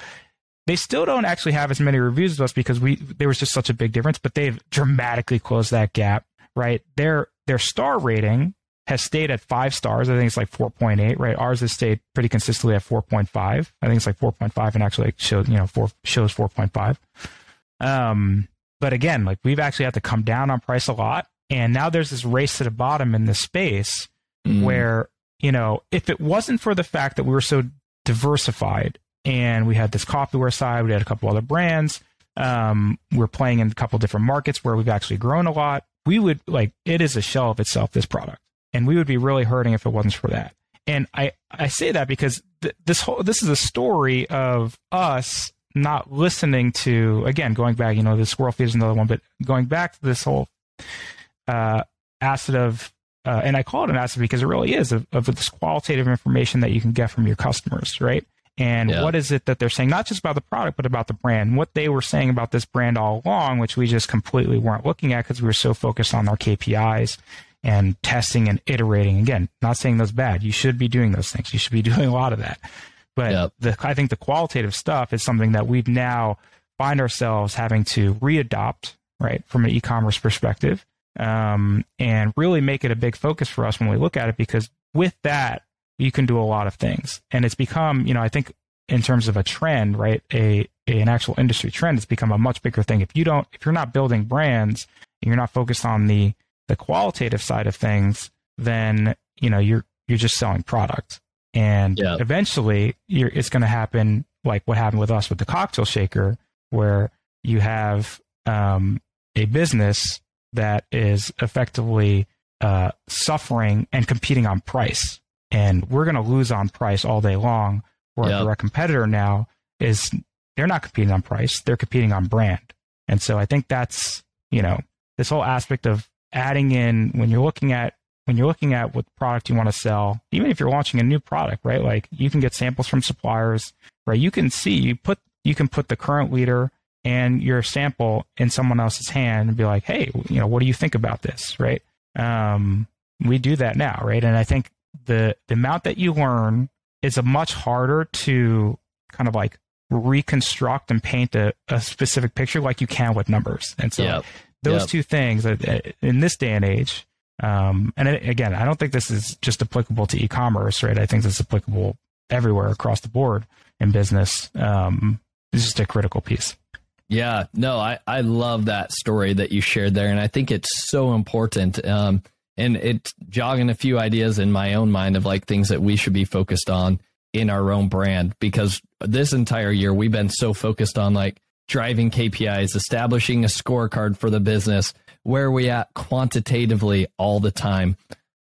they still don't actually have as many reviews as us because we there was just such a big difference, but they've dramatically closed that gap, right? Their their star rating has stayed at five stars. I think it's like 4.8, right? Ours has stayed pretty consistently at 4.5. I think it's like 4.5 and actually shows, you know, four, shows 4.5. Um, but again, like we've actually had to come down on price a lot. And now there's this race to the bottom in this space mm. where, you know, if it wasn't for the fact that we were so diversified and we had this coffeeware side. We had a couple other brands. Um, we're playing in a couple different markets where we've actually grown a lot. We would like it is a shell of itself. This product, and we would be really hurting if it wasn't for that. And I I say that because th- this whole this is a story of us not listening to again going back. You know, the squirrel feed is another one, but going back to this whole uh, asset of uh, and I call it an asset because it really is of, of this qualitative information that you can get from your customers, right? And yeah. what is it that they're saying, not just about the product, but about the brand? What they were saying about this brand all along, which we just completely weren't looking at because we were so focused on our KPIs and testing and iterating. Again, not saying those bad. You should be doing those things. You should be doing a lot of that. But yep. the, I think the qualitative stuff is something that we've now find ourselves having to readopt, right, from an e-commerce perspective, um, and really make it a big focus for us when we look at it. Because with that, you can do a lot of things. And it's become, you know, I think in terms of a trend, right, a, a an actual industry trend, it's become a much bigger thing. If you don't, if you're not building brands, and you're not focused on the the qualitative side of things, then you know you're you're just selling product. And yeah. eventually, it's going to happen like what happened with us with the cocktail shaker, where you have um, a business that is effectively uh, suffering and competing on price and we're going to lose on price all day long. Where a direct competitor now is they're not competing on price; they're competing on brand. And so I think that's you know this whole aspect of adding in when you're looking at when you're looking at what product you want to sell, even if you're launching a new product, right? Like you can get samples from suppliers, right? You can see you put you can put the current leader and your sample in someone else's hand and be like, hey, you know, what do you think about this, right? Um, we do that now, right? And I think the the amount that you learn is a much harder to kind of like reconstruct and paint a, a specific picture like you can with numbers. And so yep. Those yep. two things uh, uh, in this day and age, um, and again, I don't think this is just applicable to e-commerce, right? I think this is applicable everywhere across the board in business. Um, it's just a critical piece. Yeah, no, I, I love that story that you shared there. And I think it's so important. Um, and it's jogging a few ideas in my own mind of like things that we should be focused on in our own brand because this entire year we've been so focused on like driving KPIs, establishing a scorecard for the business, where we at quantitatively all the time.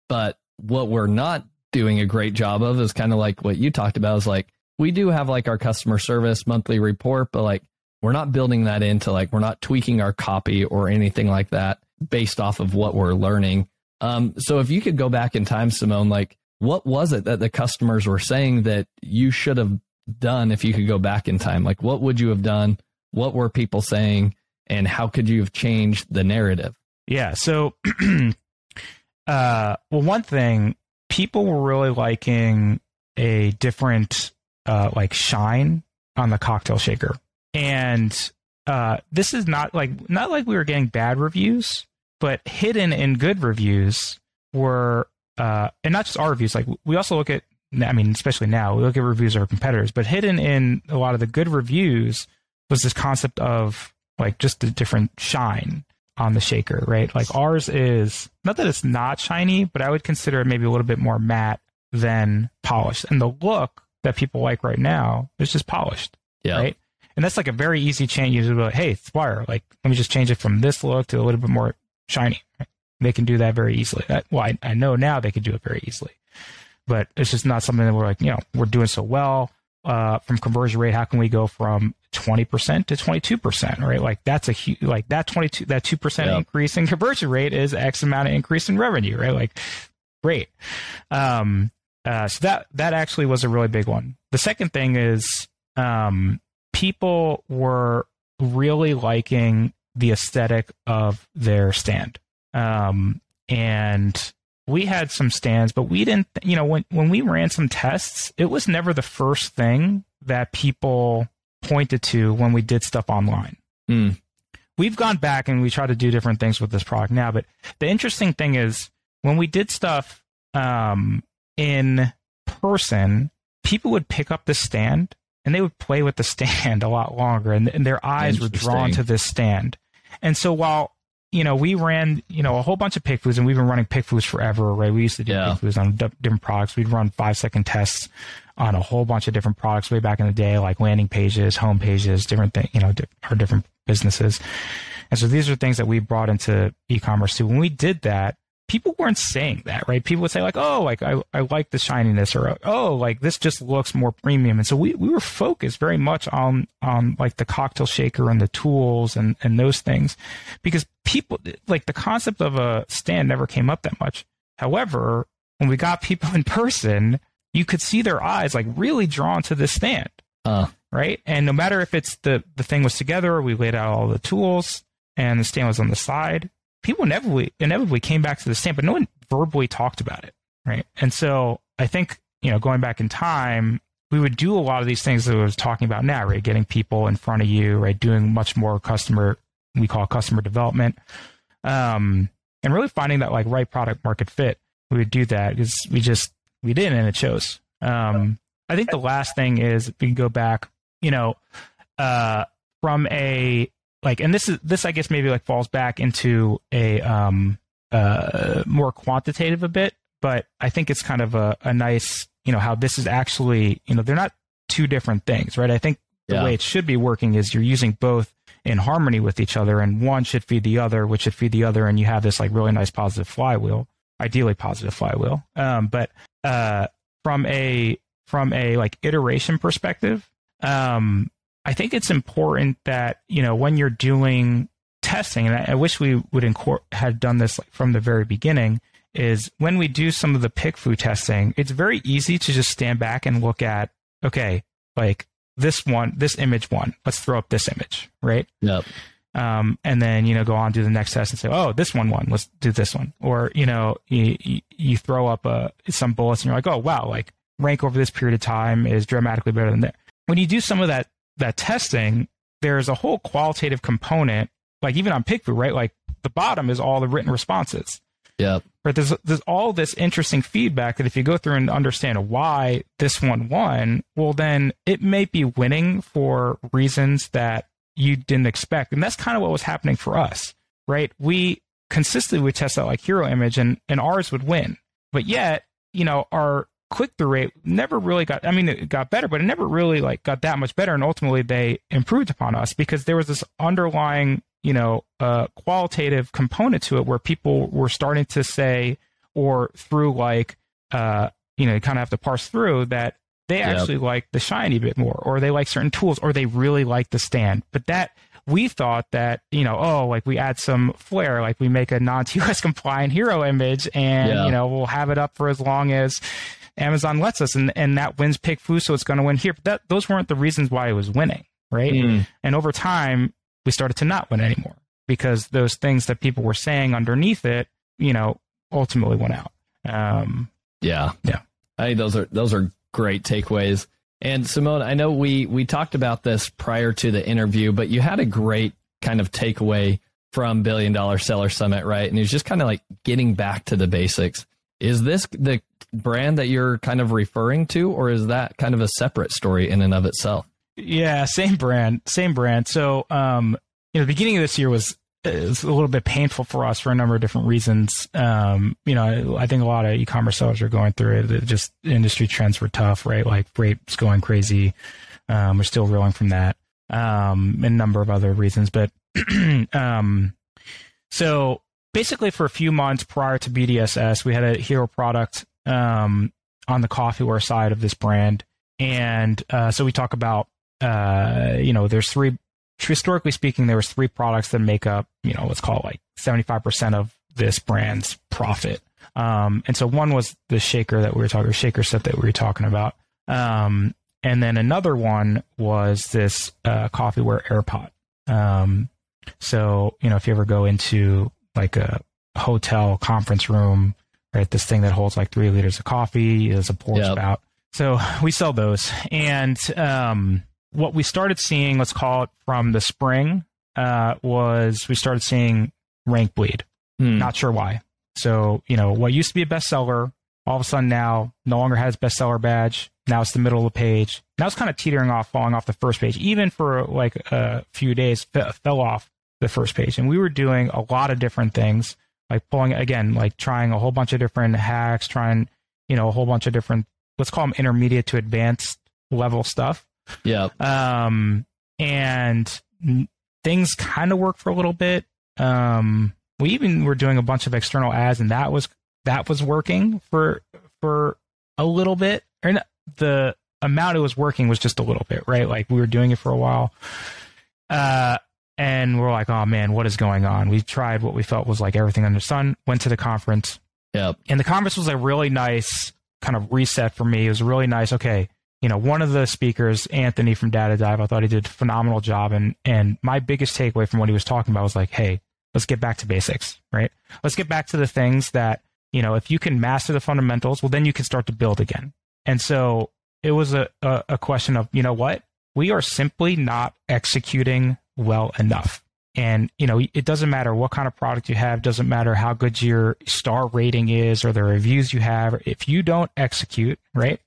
But what we're not doing a great job of is kind of like what you talked about is like we do have like our customer service monthly report, but like we're not building that into like we're not tweaking our copy or anything like that based off of what we're learning um, so if you could go back in time, Simon, like what was it that the customers were saying that you should have done if you could go back in time? Like what would you have done? What were people saying? And how could you have changed the narrative? Yeah. So, uh, well, one thing people were really liking a different, uh, like shine on the cocktail shaker. And, uh, this is not like, not like we were getting bad reviews, but hidden in good reviews were, uh, and not just our reviews. Like we also look at, I mean, especially now, we look at reviews of our competitors. But hidden in a lot of the good reviews was this concept of like just a different shine on the shaker, right? Like ours is not that it's not shiny, but I would consider it maybe a little bit more matte than polished. And the look that people like right now is just polished, yeah. right? And that's like a very easy change. You be like, hey, Squire, like let me just change it from this look to a little bit more shiny. They can do that very easily. well, I, I know now they can do it very easily, but it's just not something that we're like, you know, we're doing so well uh, from conversion rate. How can we go from 20% to 22%, right? Like that's a huge, like that 22, that 2% yep. increase in conversion rate is X amount of increase in revenue, right? Like great. Um, uh, so that, that actually was a really big one. The second thing is, um, people were really liking the aesthetic of their stand. Um, and we had some stands, but we didn't, you know, when, when we ran some tests, it was never the first thing that people pointed to when we did stuff online. Mm. We've gone back and we try to do different things with this product now, but the interesting thing is when we did stuff um, in person, people would pick up the stand and they would play with the stand a lot longer and, and their eyes were drawn to this stand. And so while you know, we ran, you know, a whole bunch of PickFus and we've been running PickFus forever, right? We used to do yeah. PickFus on different products. We'd run five second tests on a whole bunch of different products way back in the day, like landing pages, home pages, different things, you know, our different businesses. And so these are things that we brought into e-commerce too. When we did that, people weren't saying that, right? People would say like, oh, like I, I like the shininess or, oh, like this just looks more premium. And so we, we were focused very much on, on like the cocktail shaker and the tools and, and those things because people like the concept of a stand never came up that much. However, when we got people in person, you could see their eyes like really drawn to this stand. Uh. Right. And no matter if it's the, the thing was together, we laid out all the tools and the stand was on the side, people inevitably, inevitably came back to the stand, but no one verbally talked about it. Right. And so I think, you know, going back in time, we would do a lot of these things that I was talking about now, right? Getting people in front of you, right? Doing much more customer, we call customer development. Um, and really finding that like right product market fit. We would do that because we just, we didn't and it shows. Um, I think the last thing is if we can go back, you know, uh, from a like, and this is this I guess maybe like falls back into a um uh more quantitative a bit, but I think it's kind of a, a nice you know how this is actually you know they're not two different things, right? I think the yeah. way it should be working is you're using both in harmony with each other, and one should feed the other, which should feed the other, and you have this like really nice positive flywheel, ideally positive flywheel. Um, but uh, from a from a like iteration perspective, um, I think it's important that you know when you're doing testing, and I, I wish we would incor- had done this like from the very beginning. Is when we do some of the PickFu testing, it's very easy to just stand back and look at okay, like this one, this image one. Let's throw up this image, right? Yep. Um, and then you know go on to the next test and say, oh, this one won. Let's do this one. Or you know you you throw up uh, some bullets and you're like, oh wow, like rank over this period of time is dramatically better than that. When you do some of that that testing, there's a whole qualitative component, like even on PickFu, right? Like the bottom is all the written responses. Yep. Right. There's there's all this interesting feedback that if you go through and understand why this one won, well then it may be winning for reasons that you didn't expect. And that's kind of what was happening for us. Right. We consistently would test out like hero image and, and ours would win. But yet, you know, our click through rate never really got, I mean, it got better, but it never really like got that much better. And ultimately they improved upon us because there was this underlying, you know, uh, qualitative component to it where people were starting to say, or through like, uh, you know, you kind of have to parse through that they actually like the shiny bit more, or they like certain tools, or they really like the stand. But that we thought that you know oh like we add some flair like we make a non-TOS compliant hero image and yeah. you know we'll have it up for as long as Amazon lets us, and and that wins PickFu, so it's going to win here. But that those weren't the reasons why it was winning, right? Mm. And over time, we started to not win anymore because those things that people were saying underneath it, you know, ultimately went out. Um, yeah, yeah. I think those are those are great takeaways. And Simon, I know we we talked about this prior to the interview, but you had a great kind of takeaway from Billion Dollar Seller Summit, right? And it was just kind of like getting back to the basics. Is this the brand that you're kind of referring to, or is that kind of a separate story in and of itself? Yeah, same brand, same brand. So, um, you know, the beginning of this year was was a little bit painful for us for a number of different reasons. Um, you know, I think a lot of e-commerce sellers are going through it. it just industry trends were tough, right? Like rates going crazy. Um, we're still reeling from that. Um, and a number of other reasons, but, um, so basically for a few months prior to BDSS, we had a hero product um, on the coffeeware side of this brand. And uh, so we talk about, uh, you know, there's three, historically speaking, there was three products that make up, you know, let's call it like 75% of this brand's profit. Um, and so one was the shaker that we were talking, shaker set that we were talking about. Um, and then another one was this uh, coffeeware airpot. Um, so, you know, if you ever go into like a hotel conference room, right? This thing that holds like three liters of coffee is a pour yep. spout. So we sell those. And um, what we started seeing, let's call it from the spring, uh, was we started seeing rank bleed. Hmm. Not sure why. So, you know, what used to be a bestseller, all of a sudden now no longer has bestseller badge. Now it's the middle of the page. Now it's kind of teetering off, falling off the first page. Even for like a few days, f- fell off the first page. And we were doing a lot of different things, like pulling again, like trying a whole bunch of different hacks, trying, you know, a whole bunch of different let's call them intermediate to advanced level stuff. Yeah. Um, and things kind of work for a little bit. Um, we even were doing a bunch of external ads, and that was that was working for for a little bit. And the amount it was working was just a little bit, right? Like we were doing it for a while. Uh, and we're like, oh man, what is going on? We tried what we felt was like everything under the sun, went to the conference. Yep. And the conference was a really nice kind of reset for me. It was really nice. Okay. You know, one of the speakers, Anthony from Data Dive, I thought he did a phenomenal job. And, and my biggest takeaway from what he was talking about was like, hey, let's get back to basics, right? Let's get back to the things that, you know, if you can master the fundamentals, well, then you can start to build again. And so it was a, a, a question of, you know what? We are simply not executing well enough. And, you know, it doesn't matter what kind of product you have, doesn't matter how good your star rating is or the reviews you have. If you don't execute, right?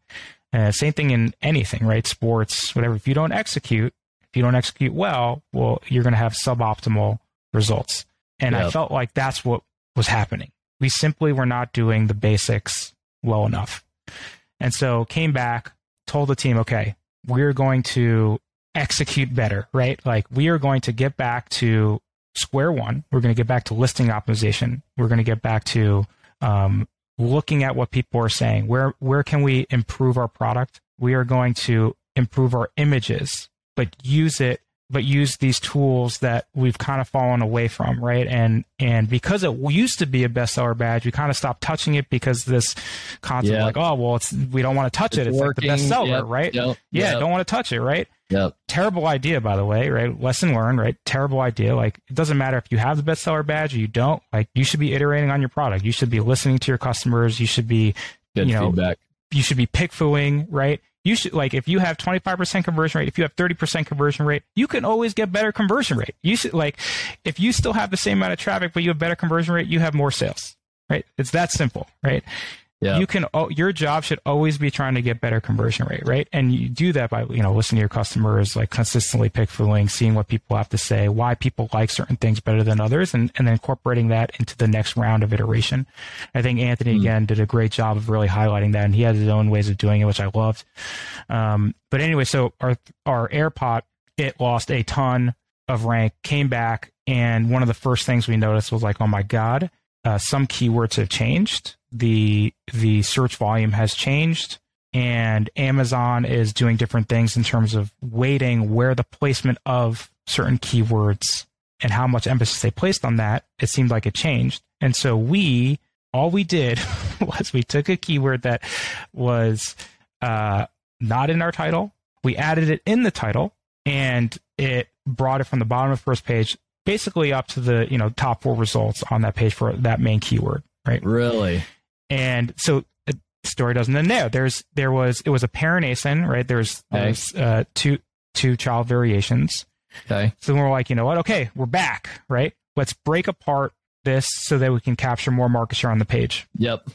Uh, same thing in anything, right? Sports, whatever. If you don't execute, if you don't execute well, well, you're going to have suboptimal results. And yep. I felt like that's what was happening. We simply were not doing the basics well enough. And so came back, told the team, okay, we're going to execute better, right? Like we are going to get back to square one. We're going to get back to listing optimization. We're going to get back to um, looking at what people are saying. Where where can we improve our product? We are going to improve our images, but use it but use these tools that we've kind of fallen away from, right? And and because it used to be a bestseller badge, we kind of stopped touching it because this concept yeah. like, oh well, it's we don't want to touch it. It's, it's like the bestseller, yep. right? Yep. Yeah, yep. don't want to touch it, right? Yep. Terrible idea, by the way, right? Lesson learned, right? Terrible idea. Like it doesn't matter if you have the bestseller badge or you don't. Like you should be iterating on your product. You should be listening to your customers. You should be, Good you know, feedback. you should be pick fooing, right? you should like if you have 25% conversion rate if you have 30% conversion rate you can always get better conversion rate you should like if you still have the same amount of traffic but you have better conversion rate you have more sales right it's that simple right yeah. you can your job should always be trying to get better conversion rate right and you do that by you know listening to your customers like consistently pick fooling seeing what people have to say why people like certain things better than others and, and then incorporating that into the next round of iteration i think anthony mm. again did a great job of really highlighting that and he has his own ways of doing it which i loved um, but anyway so our our airpot it lost a ton of rank came back and one of the first things we noticed was like oh my god uh, some keywords have changed the the search volume has changed and Amazon is doing different things in terms of weighting where the placement of certain keywords and how much emphasis they placed on that. It seemed like it changed. And so we, all we did was we took a keyword that was uh, not in our title, we added it in the title, and it brought it from the bottom of the first page basically up to the you know top four results on that page for that main keyword right really and so the story doesn't end there. There's there was it was a parent ASIN, right? There's okay. there's uh, two two child variations. Okay. So we're like, you know what? Okay, we're back, right? Let's break apart this so that we can capture more market share on the page. Yep.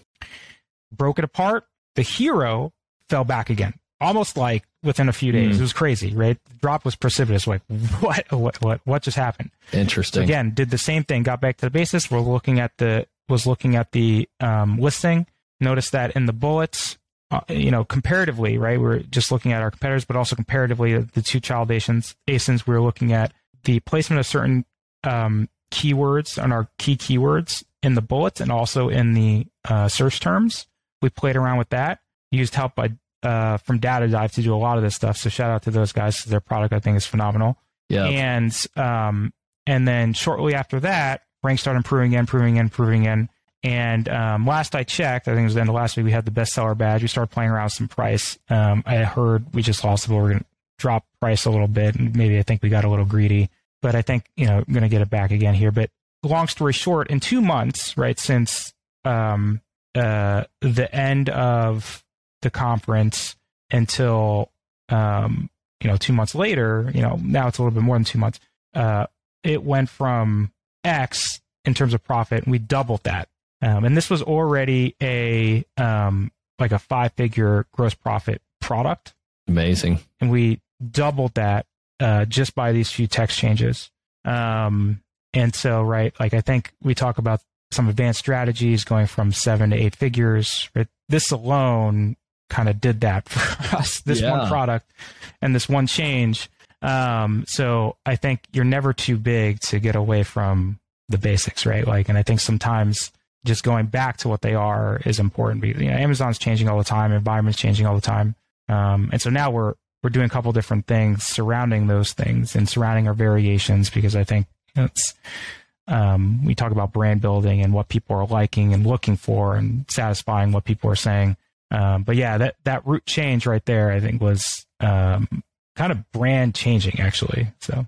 Broke it apart. The hero fell back again, almost like within a few days. Mm. It was crazy, right? The drop was precipitous. Like, what, what, what, what just happened? Interesting. Again, did the same thing. Got back to the basis. We're looking at the was looking at the um, listing. Notice that in the bullets, uh, you know, comparatively, right? We're just looking at our competitors, but also comparatively, the two child ASINs, ASINs we are looking at the placement of certain um, keywords on our key keywords in the bullets and also in the uh, search terms. We played around with that. Used help by uh, from Data Dive to do a lot of this stuff. So shout out to those guys. Their product I think is phenomenal. Yeah. And um, and then shortly after that, ranks started improving again, improving again, improving again. And um, last I checked, I think it was the end of last week, we had the bestseller badge. We started playing around with some price. Um, I heard we just lost it, we're going to drop price a little bit. And maybe I think we got a little greedy, but I think, you know, I'm going to get it back again here. But long story short, in two months, right, since um, uh, the end of the conference until, um, you know, two months later, you know, now it's a little bit more than two months, uh, it went from X in terms of profit, and we doubled that. Um, and this was already a um, like a five figure gross profit product. Amazing. And we doubled that uh, just by these few text changes. Um, and so, right, like I think we talk about some advanced strategies going from seven to eight figures. Right? This alone kind of did that for us. This Yeah. one product and this one change. Um, so I think you're never too big to get away from the basics, right? Like, and I think sometimes just going back to what they are is important. You know, Amazon's changing all the time, environment's changing all the time, um, and so now we're we're doing a couple different things surrounding those things and surrounding our variations because I think it's um, we talk about brand building and what people are liking and looking for and satisfying what people are saying. Um, but yeah, that that root change right there, I think, was um, kind of brand changing actually. So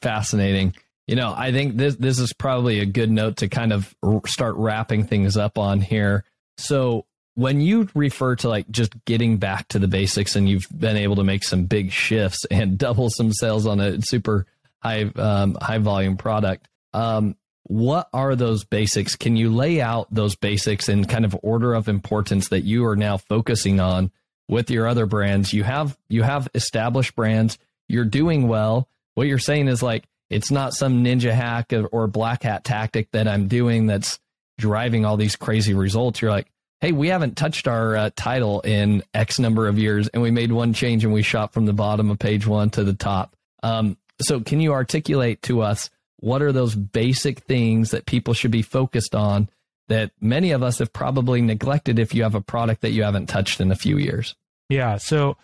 fascinating. You know, I think this this is probably a good note to kind of start wrapping things up on here. So, when you refer to like just getting back to the basics and you've been able to make some big shifts and double some sales on a super high um, high volume product, um, what are those basics? Can you lay out those basics in kind of order of importance that you are now focusing on with your other brands? You have you have established brands. You're doing well. What you're saying is like it's not some ninja hack or- black hat tactic that I'm doing that's driving all these crazy results. You're like, hey, we haven't touched our uh, title in X number of years, and we made one change and we shot from the bottom of page one to the top. Um, so, can you articulate to us what are those basic things that people should be focused on that many of us have probably neglected if you have a product that you haven't touched in a few years? Yeah. So,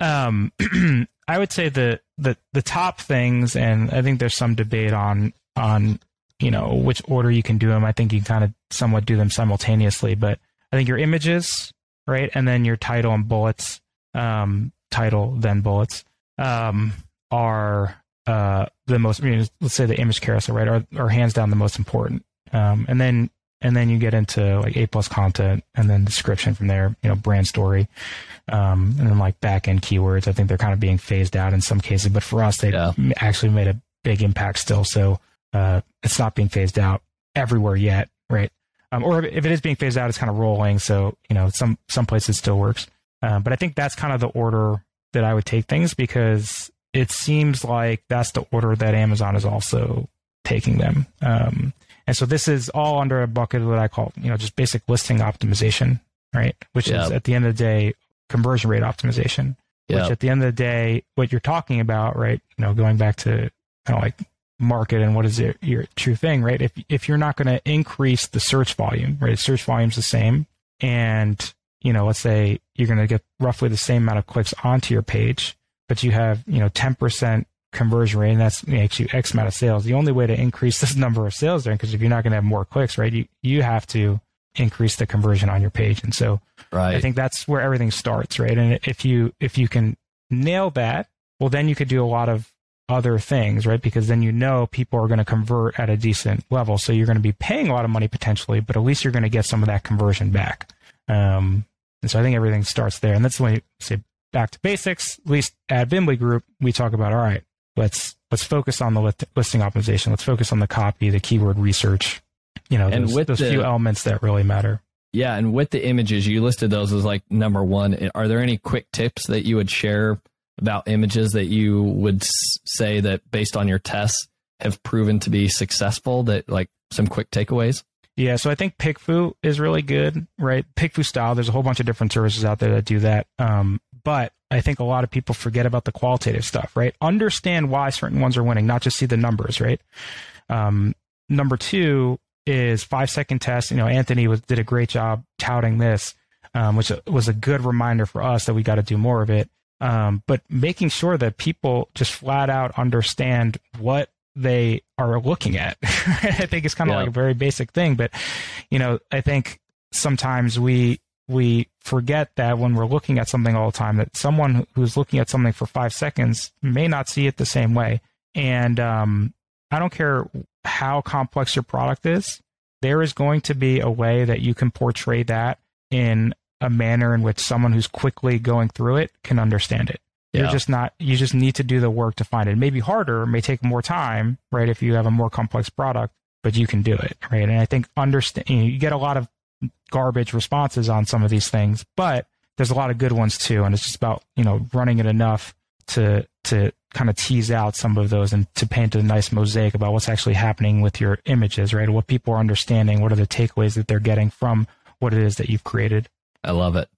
um, I would say the, the, the top things, and I think there's some debate on, on, you know, which order you can do them. I think you kind of somewhat do them simultaneously, but I think your images, right? And then your title and bullets, um, title, then bullets, um, are, uh, the most, I mean, let's say the image carousel, right? Are, are hands down the most important. Um, and then, and then you get into like A plus content and then description from there, you know, brand story um, and then like back end keywords. I think they're kind of being phased out in some cases, but for us, they Yeah. actually made a big impact still. So uh, it's not being phased out everywhere yet, right? Um, or if it is being phased out, it's kind of rolling. So you know, some some places still works. Um, but I think that's kind of the order that I would take things because it seems like that's the order that Amazon is also taking them. Um, and so this is all under a bucket of what I call, you know, just basic listing optimization, right? Which Yeah. is at the end of the day, conversion rate optimization. Yeah. Which at the end of the day, what you're talking about, right? You know, going back to kind of like market and what is your, your true thing, right? If if you're not going to increase the search volume, right? Search volume's the same, and you know, let's say you're going to get roughly the same amount of clicks onto your page, but you have you know 10% conversion rate, and that's makes you X amount of sales. The only way to increase this number of sales there, because if you're not going to have more clicks, right, you you have to increase the conversion on your page, and so Right. I think that's where everything starts, right? And if you if you can nail that, well, then you could do a lot of other things, right? Because then you know people are going to convert at a decent level, so you're going to be paying a lot of money potentially, but at least you're going to get some of that conversion back. Um, and so I think everything starts there, and that's when you say back to basics. At least at Vimbly Group, we talk about all right, let's let's focus on the lit- listing optimization, let's focus on the copy, the keyword research, you know, And those, with those the- few elements that really matter. Yeah, and with the images, you listed those as like number one. Are there any quick tips that you would share about images that you would say that based on your tests have proven to be successful? That like some quick takeaways? Yeah, so I think PickFu is really good, right? PickFu style. There's a whole bunch of different services out there that do that. Um, but I think a lot of people forget about the qualitative stuff, right? Understand why certain ones are winning, not just see the numbers, right? Um, number two is five second test. You know, Anthony was, did a great job touting this, um, which was a good reminder for us that we got to do more of it. Um, but making sure that people just flat out understand what they are looking at. I think it's kind of Yeah. like a very basic thing, but you know, I think sometimes we we forget that when we're looking at something all the time, that someone who's looking at something for five seconds may not see it the same way. And um, I don't care how complex your product is, there is going to be a way that you can portray that in a manner in which someone who's quickly going through it can understand it. You're just not, you just need to do the work to find it. It may be harder, may take more time, right? If you have a more complex product, but you can do it, right? And I think understand, you, know, you get a lot of garbage responses on some of these things, but there's a lot of good ones too. And it's just about, you know, running it enough to, to kind of tease out some of those and to paint a nice mosaic about what's actually happening with your images, right? What people are understanding, what are the takeaways that they're getting from what it is that you've created. I love it.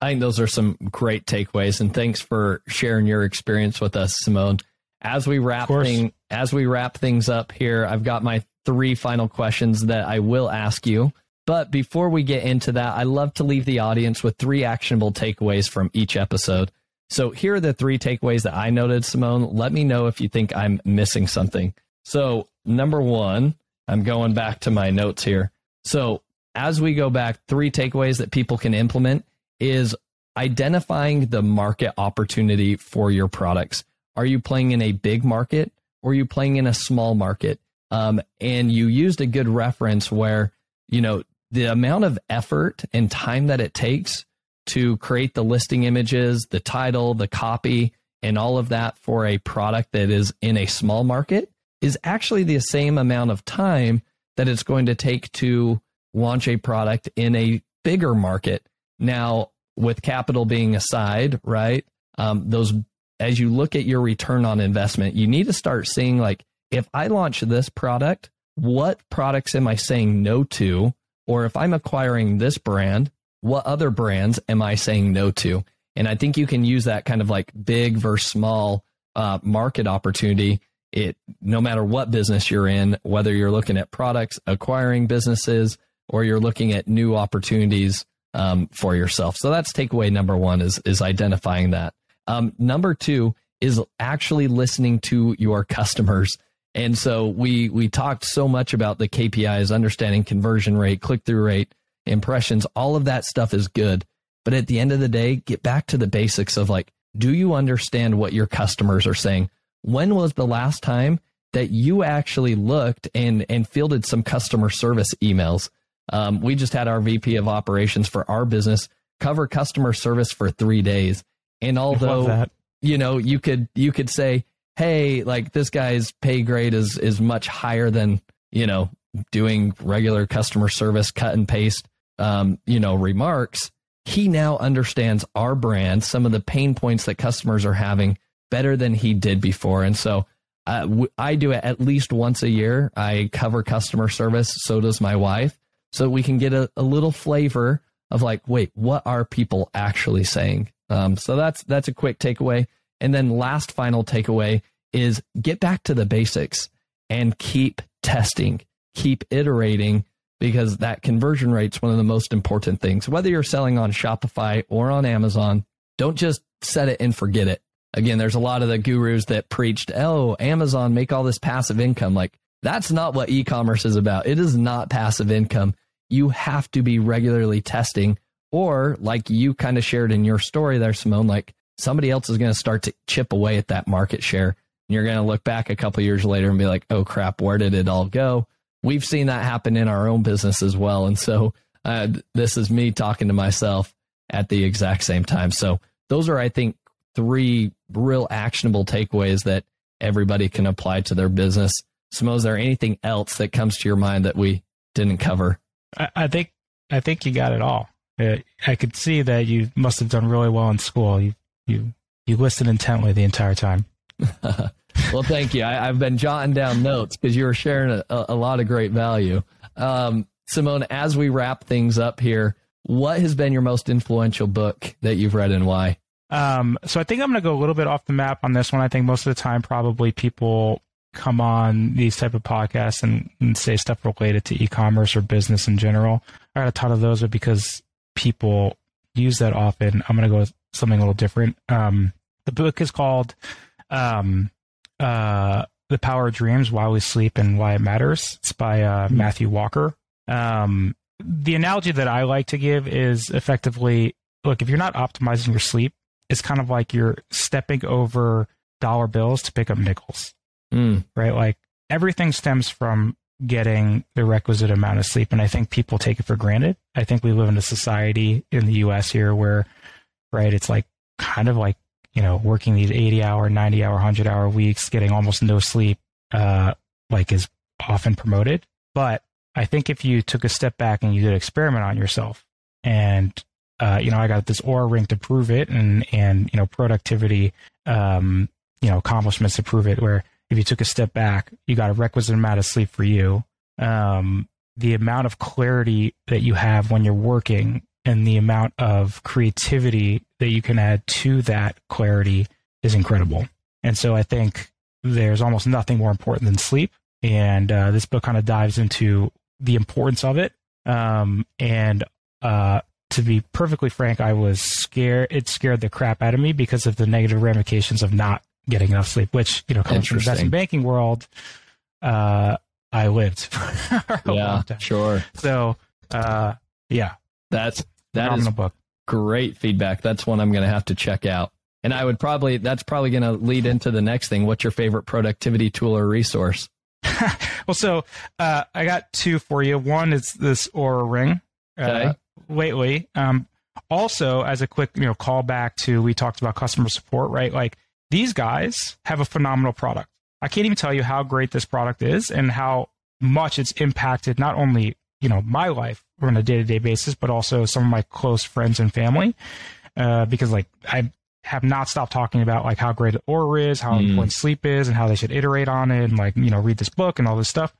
I think those are some great takeaways, and thanks for sharing your experience with us, Simon. As we wrap thing, as we wrap things up here, I've got my three final questions that I will ask you. But before we get into that, I love to leave the audience with three actionable takeaways from each episode. So here are the three takeaways that I noted, Simon. Let me know if you think I'm missing something. So, number one, I'm going back to my notes here. So, as we go back, three takeaways that people can implement is identifying the market opportunity for your products. Are you playing in a big market or are you playing in a small market? Um, and you used a good reference where, you know, the amount of effort and time that it takes to create the listing images, the title, the copy, and all of that for a product that is in a small market is actually the same amount of time that it's going to take to launch a product in a bigger market. Now, with capital being aside, right? Um, those as you look at your return on investment, you need to start seeing like if I launch this product, what products am I saying no to? Or if I'm acquiring this brand, what other brands am I saying no to? And I think you can use that kind of like big versus small uh, market opportunity. It no matter what business you're in, whether you're looking at products, acquiring businesses, or you're looking at new opportunities um, for yourself. So that's takeaway number one is is identifying that. Um, number two is actually listening to your customers. And so we we talked so much about the KPIs, understanding conversion rate, click through rate, impressions, all of that stuff is good. But at the end of the day, get back to the basics of like, do you understand what your customers are saying? When was the last time that you actually looked and and fielded some customer service emails? Um, we just had our VP of operations for our business cover customer service for three days. And although you know you could you could say, hey, like this guy's pay grade is is much higher than you know doing regular customer service cut and paste um, you know remarks. He now understands our brand, some of the pain points that customers are having better than he did before, and so. Uh, I do it at least once a year. I cover customer service. So does my wife so we can get a, a little flavor of like, wait, what are people actually saying? Um, so that's that's a quick takeaway. And then last final takeaway is get back to the basics and keep testing, keep iterating because that conversion rate is one of the most important things. Whether you're selling on Shopify or on Amazon, don't just set it and forget it. Again, there's a lot of the gurus that preached, oh, Amazon, make all this passive income. Like, that's not what e commerce is about. It is not passive income you have to be regularly testing. Or, like you kind of shared in your story there, Simon, like somebody else is going to start to chip away at that market share. And you're going to look back a couple years later and be like, oh crap, where did it all go? We've seen that happen in our own business as well. And so, uh, this is me talking to myself at the exact same time. So, those are, I think, three real actionable takeaways that everybody can apply to their business. Simon, is there anything else that comes to your mind that we didn't cover? I, I think I think you got it all. Uh, I could see that you must have done really well in school. You you you listened intently the entire time. well, thank you. I, have been jotting down notes because you were sharing a, a, lot of great value. Um, Simon, as we wrap things up here, what has been your most influential book that you've read and why? Um, so I think I'm going to go a little bit off the map on this one. I think most of the time, probably people come on these type of podcasts and, and say stuff related to e-commerce or business in general. I got a ton of those, but because people use that often, I'm going to go with something a little different. Um, the book is called um, uh, "The Power of Dreams: Why We Sleep and Why It Matters." It's by uh, mm-hmm. Matthew Walker. Um, the analogy that I like to give is effectively, look, if you're not optimizing your sleep, it's kind of like you're stepping over dollar bills to pick up nickels. Mm. Right? Like everything stems from getting the requisite amount of sleep. And I think people take it for granted. I think we live in a society in the US here where, right, it's like kind of like, you know, working these 80 hour, 90 hour, 100 hour weeks, getting almost no sleep, uh, like is often promoted. But I think if you took a step back and you did an experiment on yourself and, uh, you know, I got this Oura ring to prove it and, and, you know, productivity, um, you know, accomplishments to prove it where if you took a step back, you got a requisite amount of sleep for you. Um, the amount of clarity that you have when you're working and the amount of creativity that you can add to that clarity is incredible. And so I think there's almost nothing more important than sleep. And uh, this book kind of dives into the importance of it. Um, and uh, to be perfectly frank, I was scared. It scared the crap out of me because of the negative ramifications of not getting enough sleep, which, you know, coming from the investment banking world, uh, I lived for a yeah, long time. Sure. So, uh, yeah, that's that phenomenal is book. great feedback. That's one I'm going to have to check out. And I would probably that's probably going to lead into the next thing. What's your favorite productivity tool or resource? well, so uh, I got two for you. One is this Oura Ring. Uh, Okay. lately. Um, also, as a quick you know callback to we talked about customer support, right? Like these guys have a phenomenal product. I can't even tell you how great this product is and how much it's impacted not only you know my life on a day to day basis, but also some of my close friends and family. Uh, because like I have not stopped talking about like how great Oura is, how Mm. important sleep is, and how they should iterate on it, and like you know read this book and all this stuff.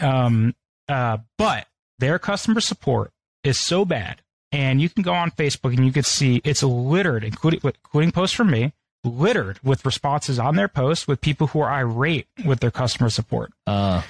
Um, uh, but their customer support is so bad, and you can go on Facebook and you can see it's littered, including including posts from me, littered with responses on their posts with people who are irate with their customer support Uh,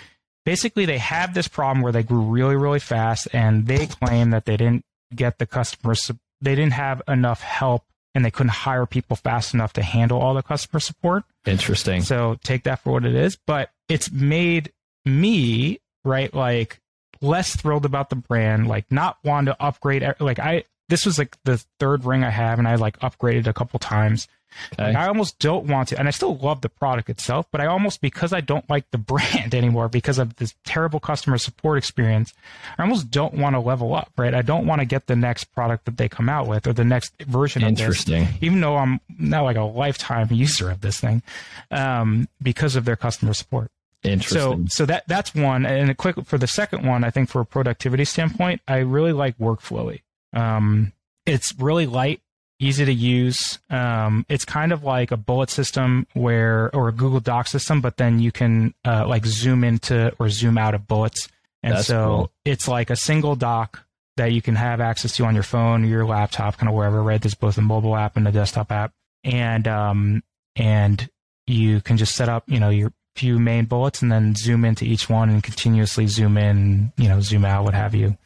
basically they have this problem where they grew really really fast and they claim that they didn't get the customers they didn't have enough help and they couldn't hire people fast enough to handle all the customer support interesting. so take that for what it is but it's made me right like less thrilled about the brand like not want to upgrade like i this was like the third ring i have and i like upgraded a couple times Okay. I almost don't want to, and I still love the product itself, but I almost because I don't like the brand anymore because of this terrible customer support experience, I almost don't want to level up, right? I don't want to get the next product that they come out with or the next version of this, Interesting. even though I'm now like a lifetime user of this thing, um, because of their customer support. Interesting. So, so that that's one. And a quick for the second one, I think for a productivity standpoint, I really like Workflowy. Um, it's really light, easy to use. Um, it's kind of like a bullet system where, or a Google Doc system, but then you can uh, like zoom into or zoom out of bullets. And That's so cool. it's like a single doc that you can have access to on your phone or your laptop, kind of wherever. Right, there's both a mobile app and a desktop app, and um, and you can just set up, you know, your few main bullets and then zoom into each one and continuously zoom in, you know, zoom out, what have you.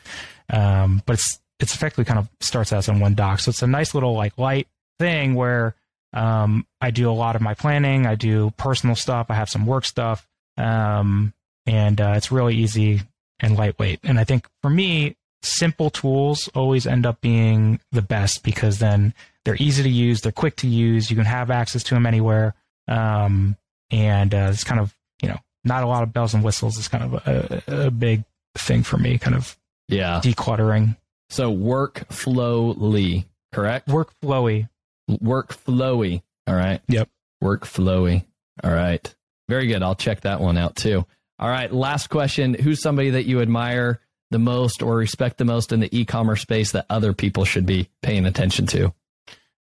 Um, but it's it's effectively kind of starts out as in one doc, so it's a nice little like light thing where um, I do a lot of my planning. I do personal stuff. I have some work stuff, um, and uh, it's really easy and lightweight. And I think for me, simple tools always end up being the best because then they're easy to use, they're quick to use, you can have access to them anywhere, um, and uh, it's kind of you know not a lot of bells and whistles. It's kind of a, a big thing for me, kind of yeah. decluttering, So workflowy, correct? workflowy. Workflowy. All right. Yep. Workflowy. All right. Very good. I'll check that one out too. All right. Last question. Who's somebody that you admire the most or respect the most in the e-commerce space that other people should be paying attention to?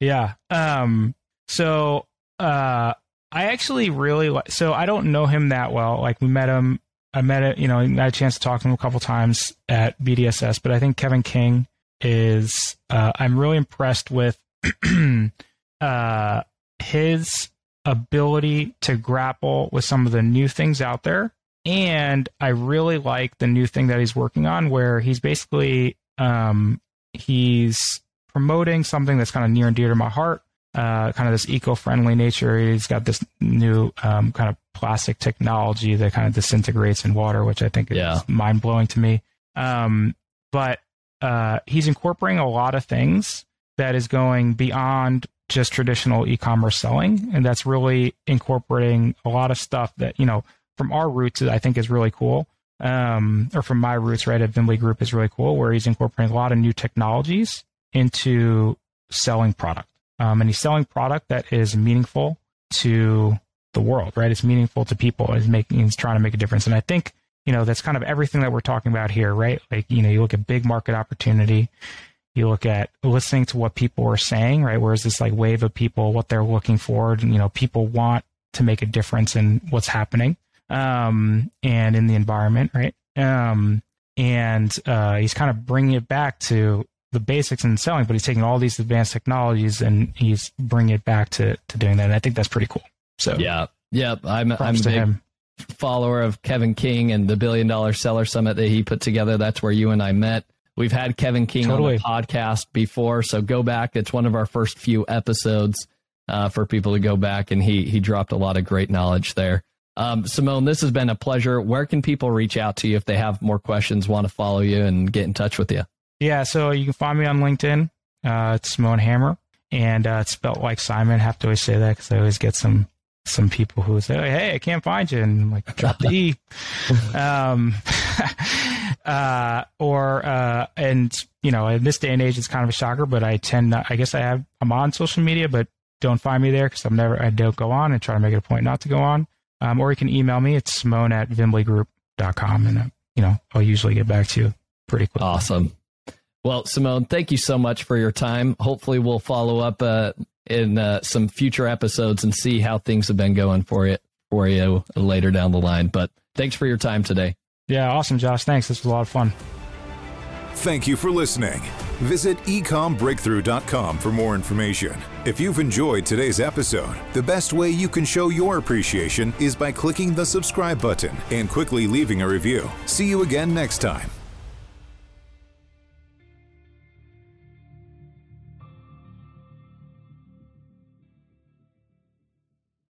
Yeah. Um. So, uh, I actually really like. So I don't know him that well. Like we met him. I met it. You know, I had a chance to talk to him a couple times at BDSS. But I think Kevin King is. Uh, I'm really impressed with. uh, his ability to grapple with some of the new things out there. And I really like the new thing that he's working on where he's basically um, he's promoting something that's kind of near and dear to my heart, uh, kind of this eco-friendly nature. He's got this new um, kind of plastic technology that kind of disintegrates in water, which I think is Yeah. mind blowing to me. Um, but uh, he's incorporating a lot of things that is going beyond just traditional e-commerce selling, and that's really incorporating a lot of stuff that you know from our roots. I think is really cool. Um, or from my roots, right at Vimbly Group is really cool, where he's incorporating a lot of new technologies into selling product. Um, and he's selling product that is meaningful to the world, right? It's meaningful to people. It's making, it's trying to make a difference. And I think, you know, that's kind of everything that we're talking about here, right? Like, you know, you look at big market opportunity, you look at listening to what people are saying, right? Whereas this like wave of people, what they're looking for, and, you know, people want to make a difference in what's happening, um, and in the environment, right? Um, and, uh, he's kind of bringing it back to the basics in selling, but he's taking all these advanced technologies and he's bringing it back to, to doing that. And I think that's pretty cool. So yeah, yeah, I'm I'm a big him. follower of Kevin King and the Billion Dollar Seller Summit that he put together. That's where you and I met. We've had Kevin King totally. on the podcast before, so go back. It's one of our first few episodes uh, for people to go back, and he he dropped a lot of great knowledge there. Um, Simon, this has been a pleasure. Where can people reach out to you if they have more questions, want to follow you, and get in touch with you? Yeah, so you can find me on LinkedIn. Uh, it's Simone Hammer, and uh, it's spelled like Simon. I have to always say that because I always get some some people who say, "Hey, I can't find you," and I'm like, "Drop the e." um, uh, or uh, and you know, in this day and age, it's kind of a shocker, but I tend not. I guess I have. I'm on social media, but don't find me there because I'm never. I don't go on and try to make it a point not to go on. Um, or you can email me. It's simone at vimblygroup.com. And, uh, you know, I'll usually get back to you pretty quick. Awesome. Well, Simon, thank you so much for your time. Hopefully, we'll follow up uh, in uh, some future episodes and see how things have been going for you for you later down the line. But thanks for your time today. Yeah, awesome, Josh. Thanks. This was a lot of fun. Thank you for listening. Visit ecommbreakthrough.com for more information. If you've enjoyed today's episode, the best way you can show your appreciation is by clicking the subscribe button and quickly leaving a review. See you again next time.